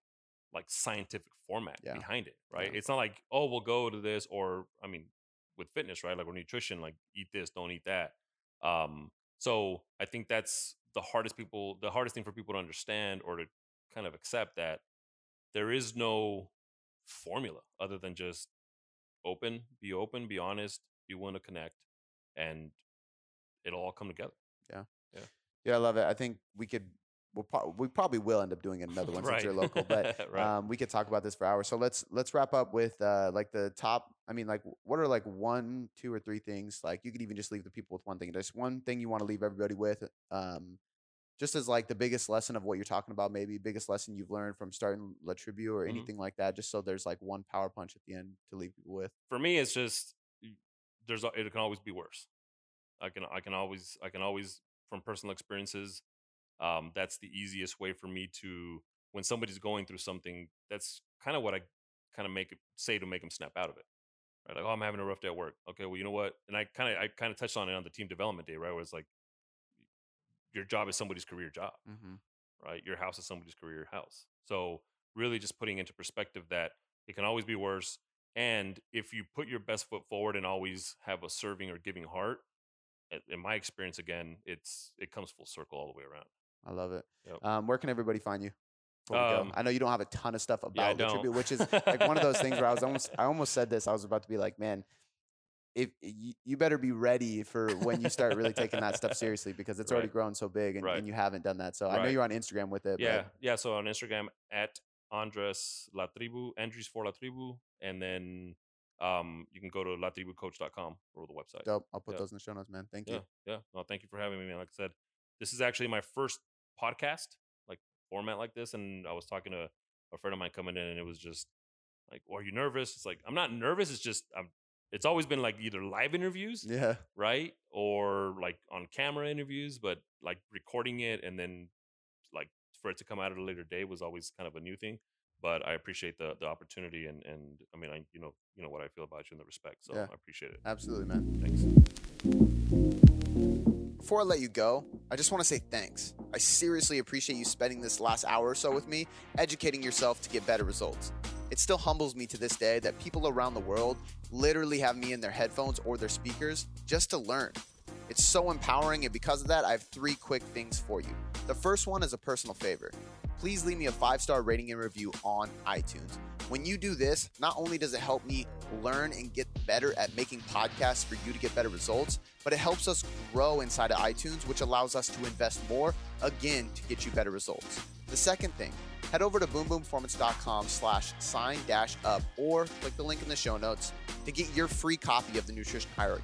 like scientific format Yeah. behind it, right? Yeah. It's not like oh we'll go to this or I mean with fitness, right? Like or nutrition, like eat this, don't eat that. Um, so I think that's the hardest people the hardest thing for people to understand or to kind of accept that there is no formula other than just open, be open, be honest, be willing to connect, and it'll all come together. yeah Yeah. Yeah, i love it i think we could we'll pro- we probably will end up doing another one since you're local but right. um, we could talk about this for hours. So let's let's wrap up with uh, like the top. I mean, like what are like one, two, or three things? Like you could even just leave the people with one thing. Just one thing you want to leave everybody with. Um, just as like the biggest lesson of what you're talking about, maybe biggest lesson you've learned from starting La Tribu or Mhm. anything like that. Just so there's like one power punch at the end to leave people with. for me, it's just there's it can always be worse. I can I can always I can always from personal experiences. Um, that's the easiest way for me to when somebody's going through something. That's kind of what I kind of make it say to make them snap out of it. Right? Like, oh, I'm having a rough day at work. Okay, well, you know what? And I kind of I kind of touched on it on the team development day, right? Where it's like your job is somebody's career job, Mm-hmm. right? Your house is somebody's career house. So really just putting into perspective that it can always be worse. And if you put your best foot forward and always have a serving or giving heart, in my experience, again, it's it comes full circle all the way around. I love it. Yep. Um, where can everybody find you? before we go? Um, I know you don't have a ton of stuff Yeah, about the tribute, which is like one of those things where I was almost I almost said this. I was about to be like, man, if you, you better be ready for when you start really taking that stuff seriously because it's already grown so big and, Right. and you haven't done that. So I know you're on Instagram with it. Yeah, yeah. So on Instagram at Andres La Tribu, Andres for La Tribu, and then um, you can go to latribucoach.com or the website. Dope. I'll put Yeah. those in the show notes, man. Thank Yeah, you. yeah. Well, thank you for having me, man. Like I said, this is actually my first podcast, like format like this. And I was talking to a friend of mine coming in, and it was just like, "Are you nervous?" It's like I'm not nervous. It's just I'm. It's always been like either live interviews, Yeah. right, or like on camera interviews, but like recording it and then like for it to come out at a later day was always kind of a new thing. But I appreciate the the opportunity, and and I mean, I you know you know what I feel about you and the respect, so Yeah. I appreciate it. Absolutely, man. Thanks. Before I let you go, I just want to say thanks. I seriously appreciate you spending this last hour or so with me, educating yourself to get better results. It still humbles me to this day that people around the world literally have me in their headphones or their speakers just to learn. It's so empowering, and because of that, I have three quick things for you. The first one is a personal favor. Please leave me a five star rating and review on iTunes. When you do this, not only does it help me learn and get better at making podcasts for you to get better results, but it helps us grow inside of iTunes, which allows us to invest more again to get you better results. The second thing, head over to boomboomperformance.com slash sign dash up or click the link in the show notes to get your free copy of the nutrition hierarchy.